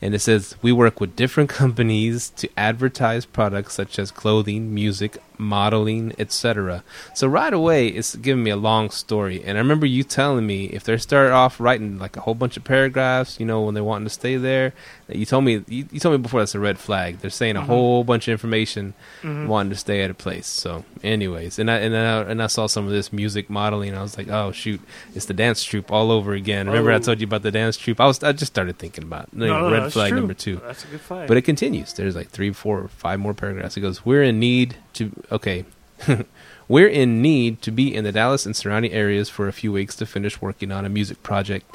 And it says we work with different companies to advertise products such as clothing, music, modeling, etc. So right away, it's giving me a long story. And I remember you telling me if they start off writing like a whole bunch of paragraphs, you know, when they're wanting to stay there, you told me you, you told me before that's a red flag. They're saying a Mhm. whole bunch of information Mhm. wanting to stay at a place. So, anyways, and I and I, and I saw some of this music modeling. I was like, oh shoot, it's the dance troupe all over again. Remember I Oh. told you about the dance troupe? I was I just started thinking about No, no, red flag true. number two. That's a good flag. But it continues. There's like three, four, five more paragraphs. It goes, We're in need to, okay. We're in need to be in the Dallas and surrounding areas for a few weeks to finish working on a music project,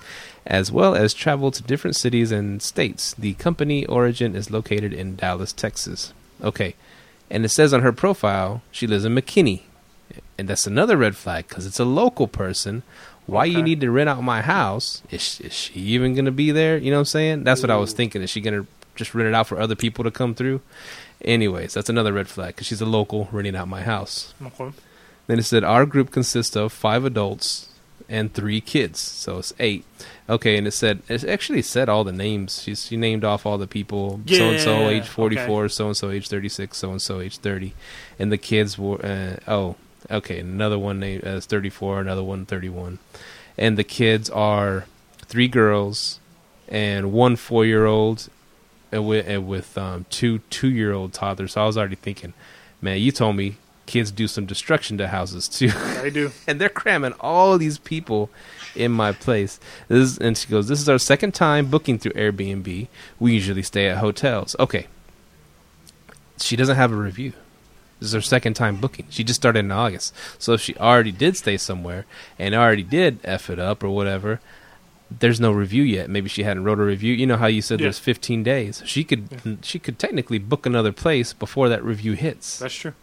as well as travel to different cities and states. The company origin is located in Dallas, Texas. Okay. And it says on her profile, she lives in McKinney. And that's another red flag because it's a local person. Why you need to rent out my house? Is, is she even going to be there? You know what I'm saying? That's what I was thinking. Is she going to just rent it out for other people to come through? Anyways, that's another red flag because she's a local renting out my house. Okay. Then it said our group consists of five adults and three kids, so it's eight. Okay, and it said it actually said all the names. She's she named off all the people. So and so age forty four, so and so age thirty six, so and so age thirty, and the kids were uh, oh okay another one named as thirty four, another one 31. and the kids are three girls and one four year old and with, and with um, two two year old toddlers. So I was already thinking, man, you told me kids do some destruction to houses too. I do. and they're cramming all these people in my place. This is, and she goes, "This is our second time booking through Airbnb. We usually stay at hotels." Okay. She doesn't have a review. This is her second time booking. She just started in August. So if she already did stay somewhere and already did f it up or whatever, there's no review yet. Maybe she hadn't wrote a review. You know how you said Yeah. there's 15 days. She could she could technically book another place before that review hits. That's true.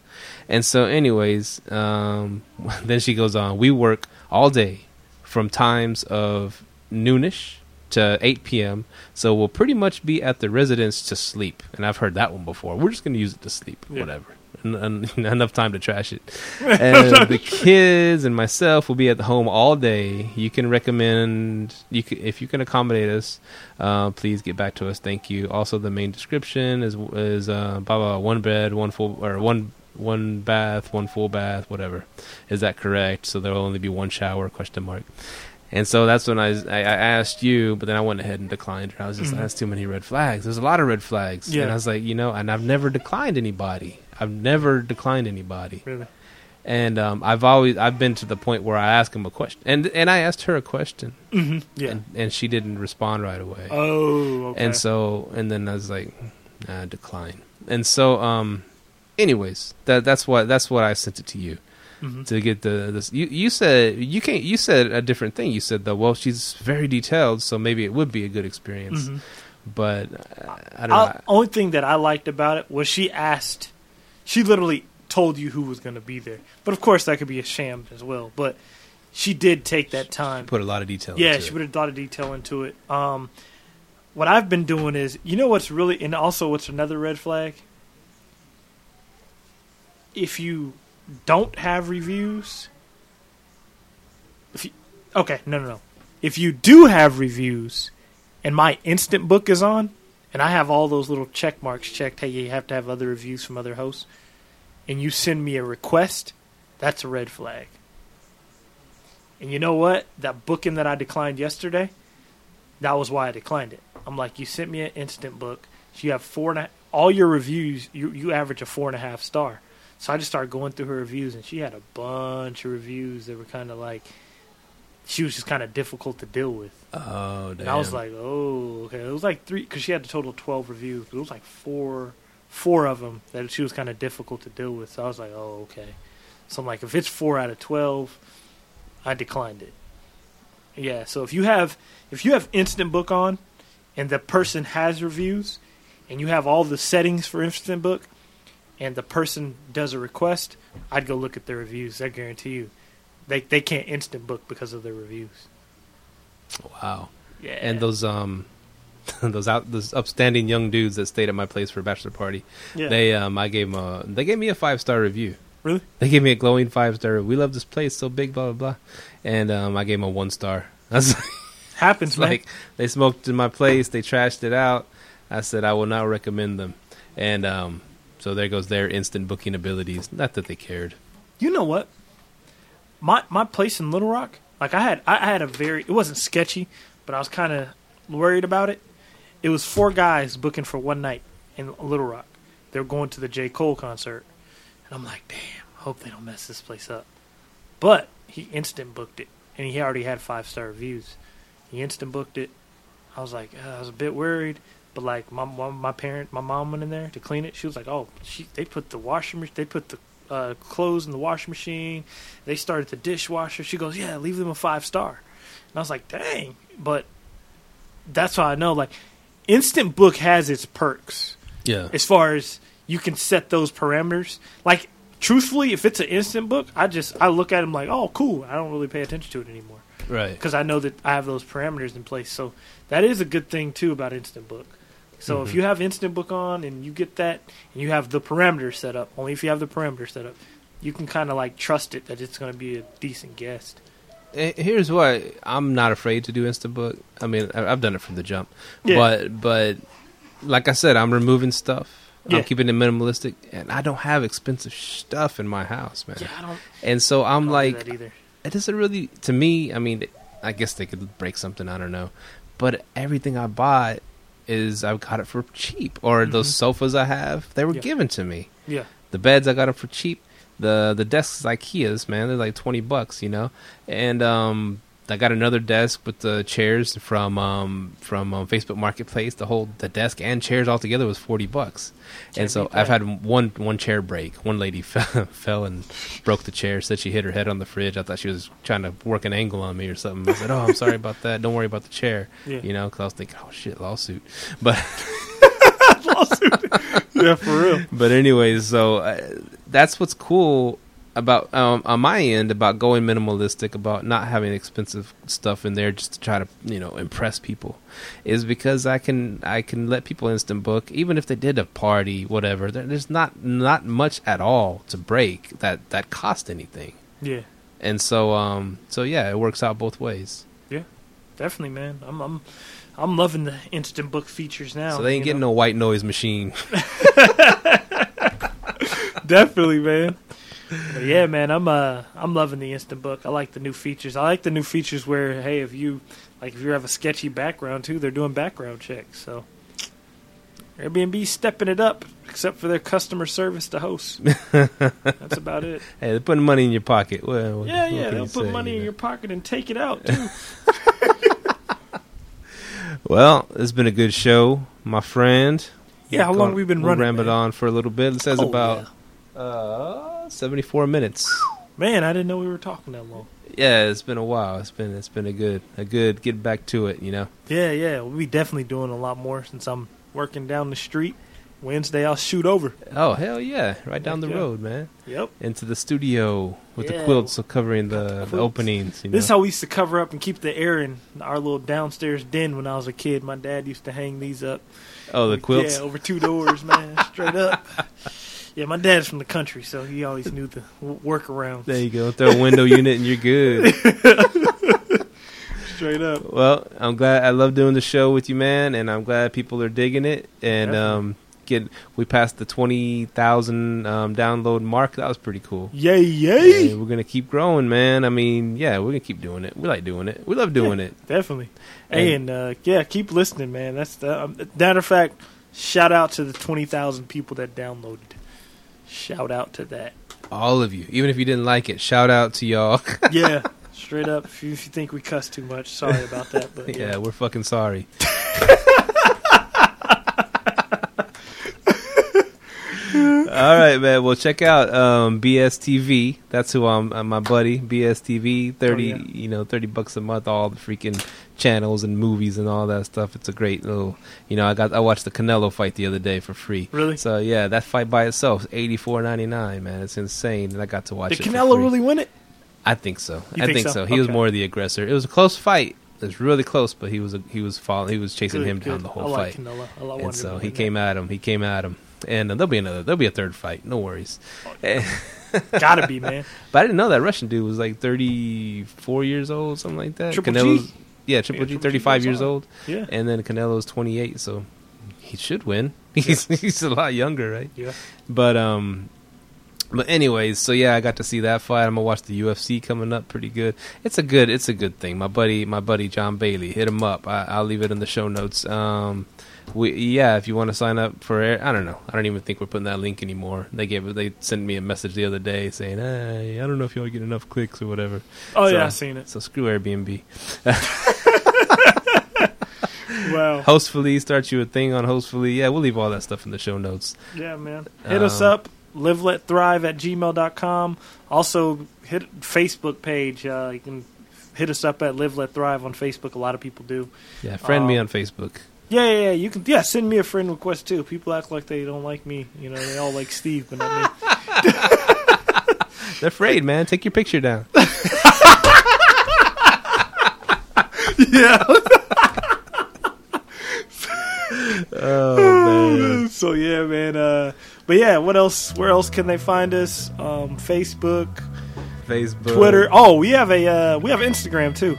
And so, anyways, um, then she goes on. We work all day from times of noonish to 8 p.m. So we'll pretty much be at the residence to sleep. And I've heard that one before. We're just going to use it to sleep, Yeah. whatever. N- n- enough time to trash it. And the kids and myself will be at the home all day. You can recommend you can, if you can accommodate us. Uh, please get back to us. Thank you. Also, the main description is is uh, blah, blah, one bed, one full or one one bath, one full bath, whatever. Is that correct? So there'll only be one shower? Question mark. And so that's when I, I, I asked you, but then I went ahead and declined her. I was just Mhm. that's too many red flags. There's a lot of red flags, Yeah. and I was like, you know, and I've never declined anybody. I've never declined anybody, Really? and um, I've always I've been to the point where I ask them a question, and and I asked her a question, hmm Yeah. and, and she didn't respond right away. oh, okay. And so, and then I was like, nah, decline. And so, um, anyways, that that's what that's what I sent it to you hmm to get the this. You you said you can't. You said a different thing. You said that well, she's very detailed, so maybe it would be a good experience. hmm But uh, I don't I, know. only thing that I liked about it was she asked, she literally told you who was going to be there. But of course, that could be a sham as well. But she did take that time. Put a lot of detail. yeah, she it. put a lot of detail into it. Um, what I've been doing is, you know, what's really, and also what's another red flag. If you don't have reviews, if you, okay, no, no, no. If you do have reviews, and my instant book is on, and I have all those little check marks checked, hey, you have to have other reviews from other hosts, and you send me a request, that's a red flag. And you know what? That booking that I declined yesterday, that was why I declined it. I'm like, you sent me an instant book. You have four and a, all your reviews. You you average a four and a half star. So I just started going through her reviews, and she had a bunch of reviews that were kind of like, she was just kind of difficult to deal with. Oh, damn. And I was like, oh, okay. It was like three because she had a total of twelve reviews, but it was like four, four of them that she was kind of difficult to deal with. So I was like, oh, okay. So I'm like, if it's four out of twelve, I declined it. Yeah. So if you have if you have Instant Book on, and the person has reviews, and you have all the settings for Instant Book, and the person does a request, I'd go look at their reviews. I guarantee you, they they can't Instant Book because of their reviews. wow. Yeah. And those um, those out those upstanding young dudes that stayed at my place for a bachelor party. yeah. They um, I gave them a they gave me a five star review. Really? They gave me a glowing five star. We love this place, so big, blah blah blah, and um, I gave them a one star. That's was happens, man. like, they smoked in my place, they trashed it out. I said I will not recommend them, and um, so there goes their instant booking abilities. Not that they cared. You know what? My my place in Little Rock, like I had I had a very it wasn't sketchy, but I was kind of worried about it. It was four guys booking for one night in Little Rock. They were going to the J Cole concert, and I'm like, damn, hope they don't mess this place up. But he instant booked it, and he already had five star reviews. He instant booked it. I was like, uh, I was a bit worried, but like my my, my parent, my mom went in there to clean it. She was like, oh, she they put the washer, they put the uh, clothes in the washing machine. They started the dishwasher. She goes, yeah, leave them a five star. And I was like, dang. But that's how I know. Like, Instant Book has its perks Yeah, as far as you can set those parameters. Like, truthfully, if it's an Instant Book, I just I look at them like, oh, cool. I don't really pay attention to it anymore right. because I know that I have those parameters in place. So that is a good thing too about Instant Book. So if Mhm. you have Instant Book on and you get that, and you have the parameters set up, only if you have the parameters set up, you can kind of like trust it that it's going to be a decent guest. Eh, Here's why I'm not afraid to do instant book. I mean, I've done it from the jump, Yeah. but but like I said, I'm removing stuff. Yeah. I'm keeping it minimalistic, and I don't have expensive stuff in my house, man. Yeah, I don't. And so I'm do like, that either. it doesn't really to me. I mean, I guess they could break something. I don't know, but everything I bought is I got it for cheap. Or those Mhm. sofas I have, they were Yeah. given to me. Yeah, The beds I got them for cheap. The the desks IKEA's man, they're like twenty bucks, you know. And um, I got another desk with the chairs from um from um, Facebook Marketplace. The whole the desk and chairs all together was forty bucks. And so I've had one one chair break. One lady fell, fell and broke the chair. Said she hit her head on the fridge. I thought she was trying to work an angle on me or something. I said, "Oh, I'm sorry about that. Don't worry about the chair." yeah, You know, because I was thinking, "Oh shit, lawsuit." But lawsuit. yeah, for real. but anyways, so uh, that's what's cool about um, on my end about going minimalistic, about not having expensive stuff in there just to try to you know impress people, is because I can I can let people instant book even if they did a party whatever. There's not not much at all to break that that cost anything, Yeah, and so um so yeah, it works out both ways. Yeah, definitely, man. I'm I'm I'm loving the instant book features now. so they ain't getting know? no white noise machine. definitely, man. But yeah, man, I'm uh I'm loving the instant book. I like the new features. I like the new features where hey, if you like if you have a sketchy background too, they're doing background checks. So Airbnb stepping it up, except for their customer service to hosts. That's about it. hey, they're putting money in your pocket. Well, what- Yeah, what yeah, they'll put say, money you in your pocket and take it out too. Well, it's been a good show, my friend. Yeah, how long we been we'll running, rambled man? on for a little bit. It says Oh, about uh, seventy-four minutes. Man, I didn't know we were talking that long. Yeah, it's been a while. It's been it's been a good a good get back to it. You know. Yeah, yeah, we'll be definitely doing a lot more since I'm working down the street. Wednesday, I'll shoot over. Oh hell yeah! Right down the yeah. road, man. Yep. Into the studio with Yeah. the quilts covering the, the openings. You know. This is how we used to cover up and keep the air in our little downstairs den when I was a kid. My dad used to hang these up. oh, the quilts. Yeah, over two doors, man, straight up. Yeah, my dad's from the country, so he always knew the w- workarounds. There you go. Throw a window unit and you're good. Straight up. Well, I'm glad. I love doing the show with you, man, and I'm glad people are digging it. And um, get we passed the twenty thousand um, download mark. That was pretty cool. Yay, yay! And we're gonna keep growing, man. I mean, yeah, we're gonna keep doing it. We like doing it. We love doing it. Definitely. And uh, yeah, keep listening, man. That's the um, matter of fact. Shout out to the twenty thousand people that downloaded. Shout out to that. All of you, even if you didn't like it, shout out to y'all. Yeah, straight up. If you, if you think we cuss too much, sorry about that. But yeah, yeah, we're fucking sorry. All right, man. Well, check out um, BSTV. That's who I'm. uh, my buddy BSTV. Thirty, Oh, yeah. you know, thirty bucks a month. All the freaking channels and movies and all that stuff. It's a great little. You know, I got. I watched the Canelo fight the other day for free. really. So yeah, that fight by itself, eighty four ninety nine. Man, it's insane, and I got to watch Did it. Canelo really win it? I think so. You I think think so? so. He was Okay. more the aggressor. It was a close fight. It was really close, but he was a, he was following. He was chasing Good, him down the whole I like fight. Canelo. I like And so he came at him. He came at him, and uh, there'll be another. There'll be a third fight. No worries. Gotta be, man. but I didn't know that Russian dude was like thirty four years old, something like that. Triple G? Yeah, Triple Yeah, G, Triple thirty five goes years on. old, Yeah. and then Canelo's twenty eight. So he should win. He's he's a lot younger, right? Yeah. But um, but anyways, so yeah, I got to see that fight. I'm gonna watch the UFC coming up, pretty good. It's a good, it's a good thing. My buddy, my buddy John Bailey, hit him up. I, I'll leave it in the show notes. Um, we yeah, if you want to sign up for, Air- I don't know, I don't even think we're putting that link anymore. They gave they sent me a message the other day saying, hey, I don't know if y'all get enough clicks or whatever. Oh So- yeah, I've seen it. So screw Airbnb. Wow. Hostfully, start you a thing on Hostfully. Yeah, we'll leave all that stuff in the show notes. Yeah, man. Hit us Um, up. Live let thrive at gmail.com. Also hit Facebook page. Uh, you can hit us up at live let thrive on Facebook. A lot of people do. Yeah, friend me Um, on Facebook. Yeah, yeah, yeah. You can yeah send me a friend request too. People act like they don't like me. You know, they all like Steve, but not me. They're afraid, man. Take your picture down. yeah. Oh man. so yeah, man. Uh, but yeah, what else? Where else can they find us? Um, Facebook, Facebook, Twitter. Oh, we have a uh, we have Instagram too.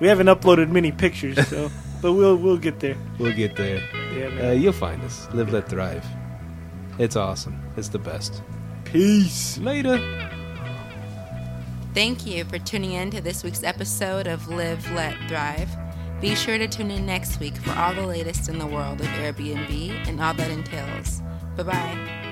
We haven't uploaded many pictures, so but we'll we'll get there. We'll get there. Yeah, Uh, you'll find us. Live, let thrive. It's awesome. It's the best. Peace. Later. Thank you for tuning in to this week's episode of Live, Let, Thrive. Be sure to tune in next week for all the latest in the world of Airbnb and all that entails. Bye bye.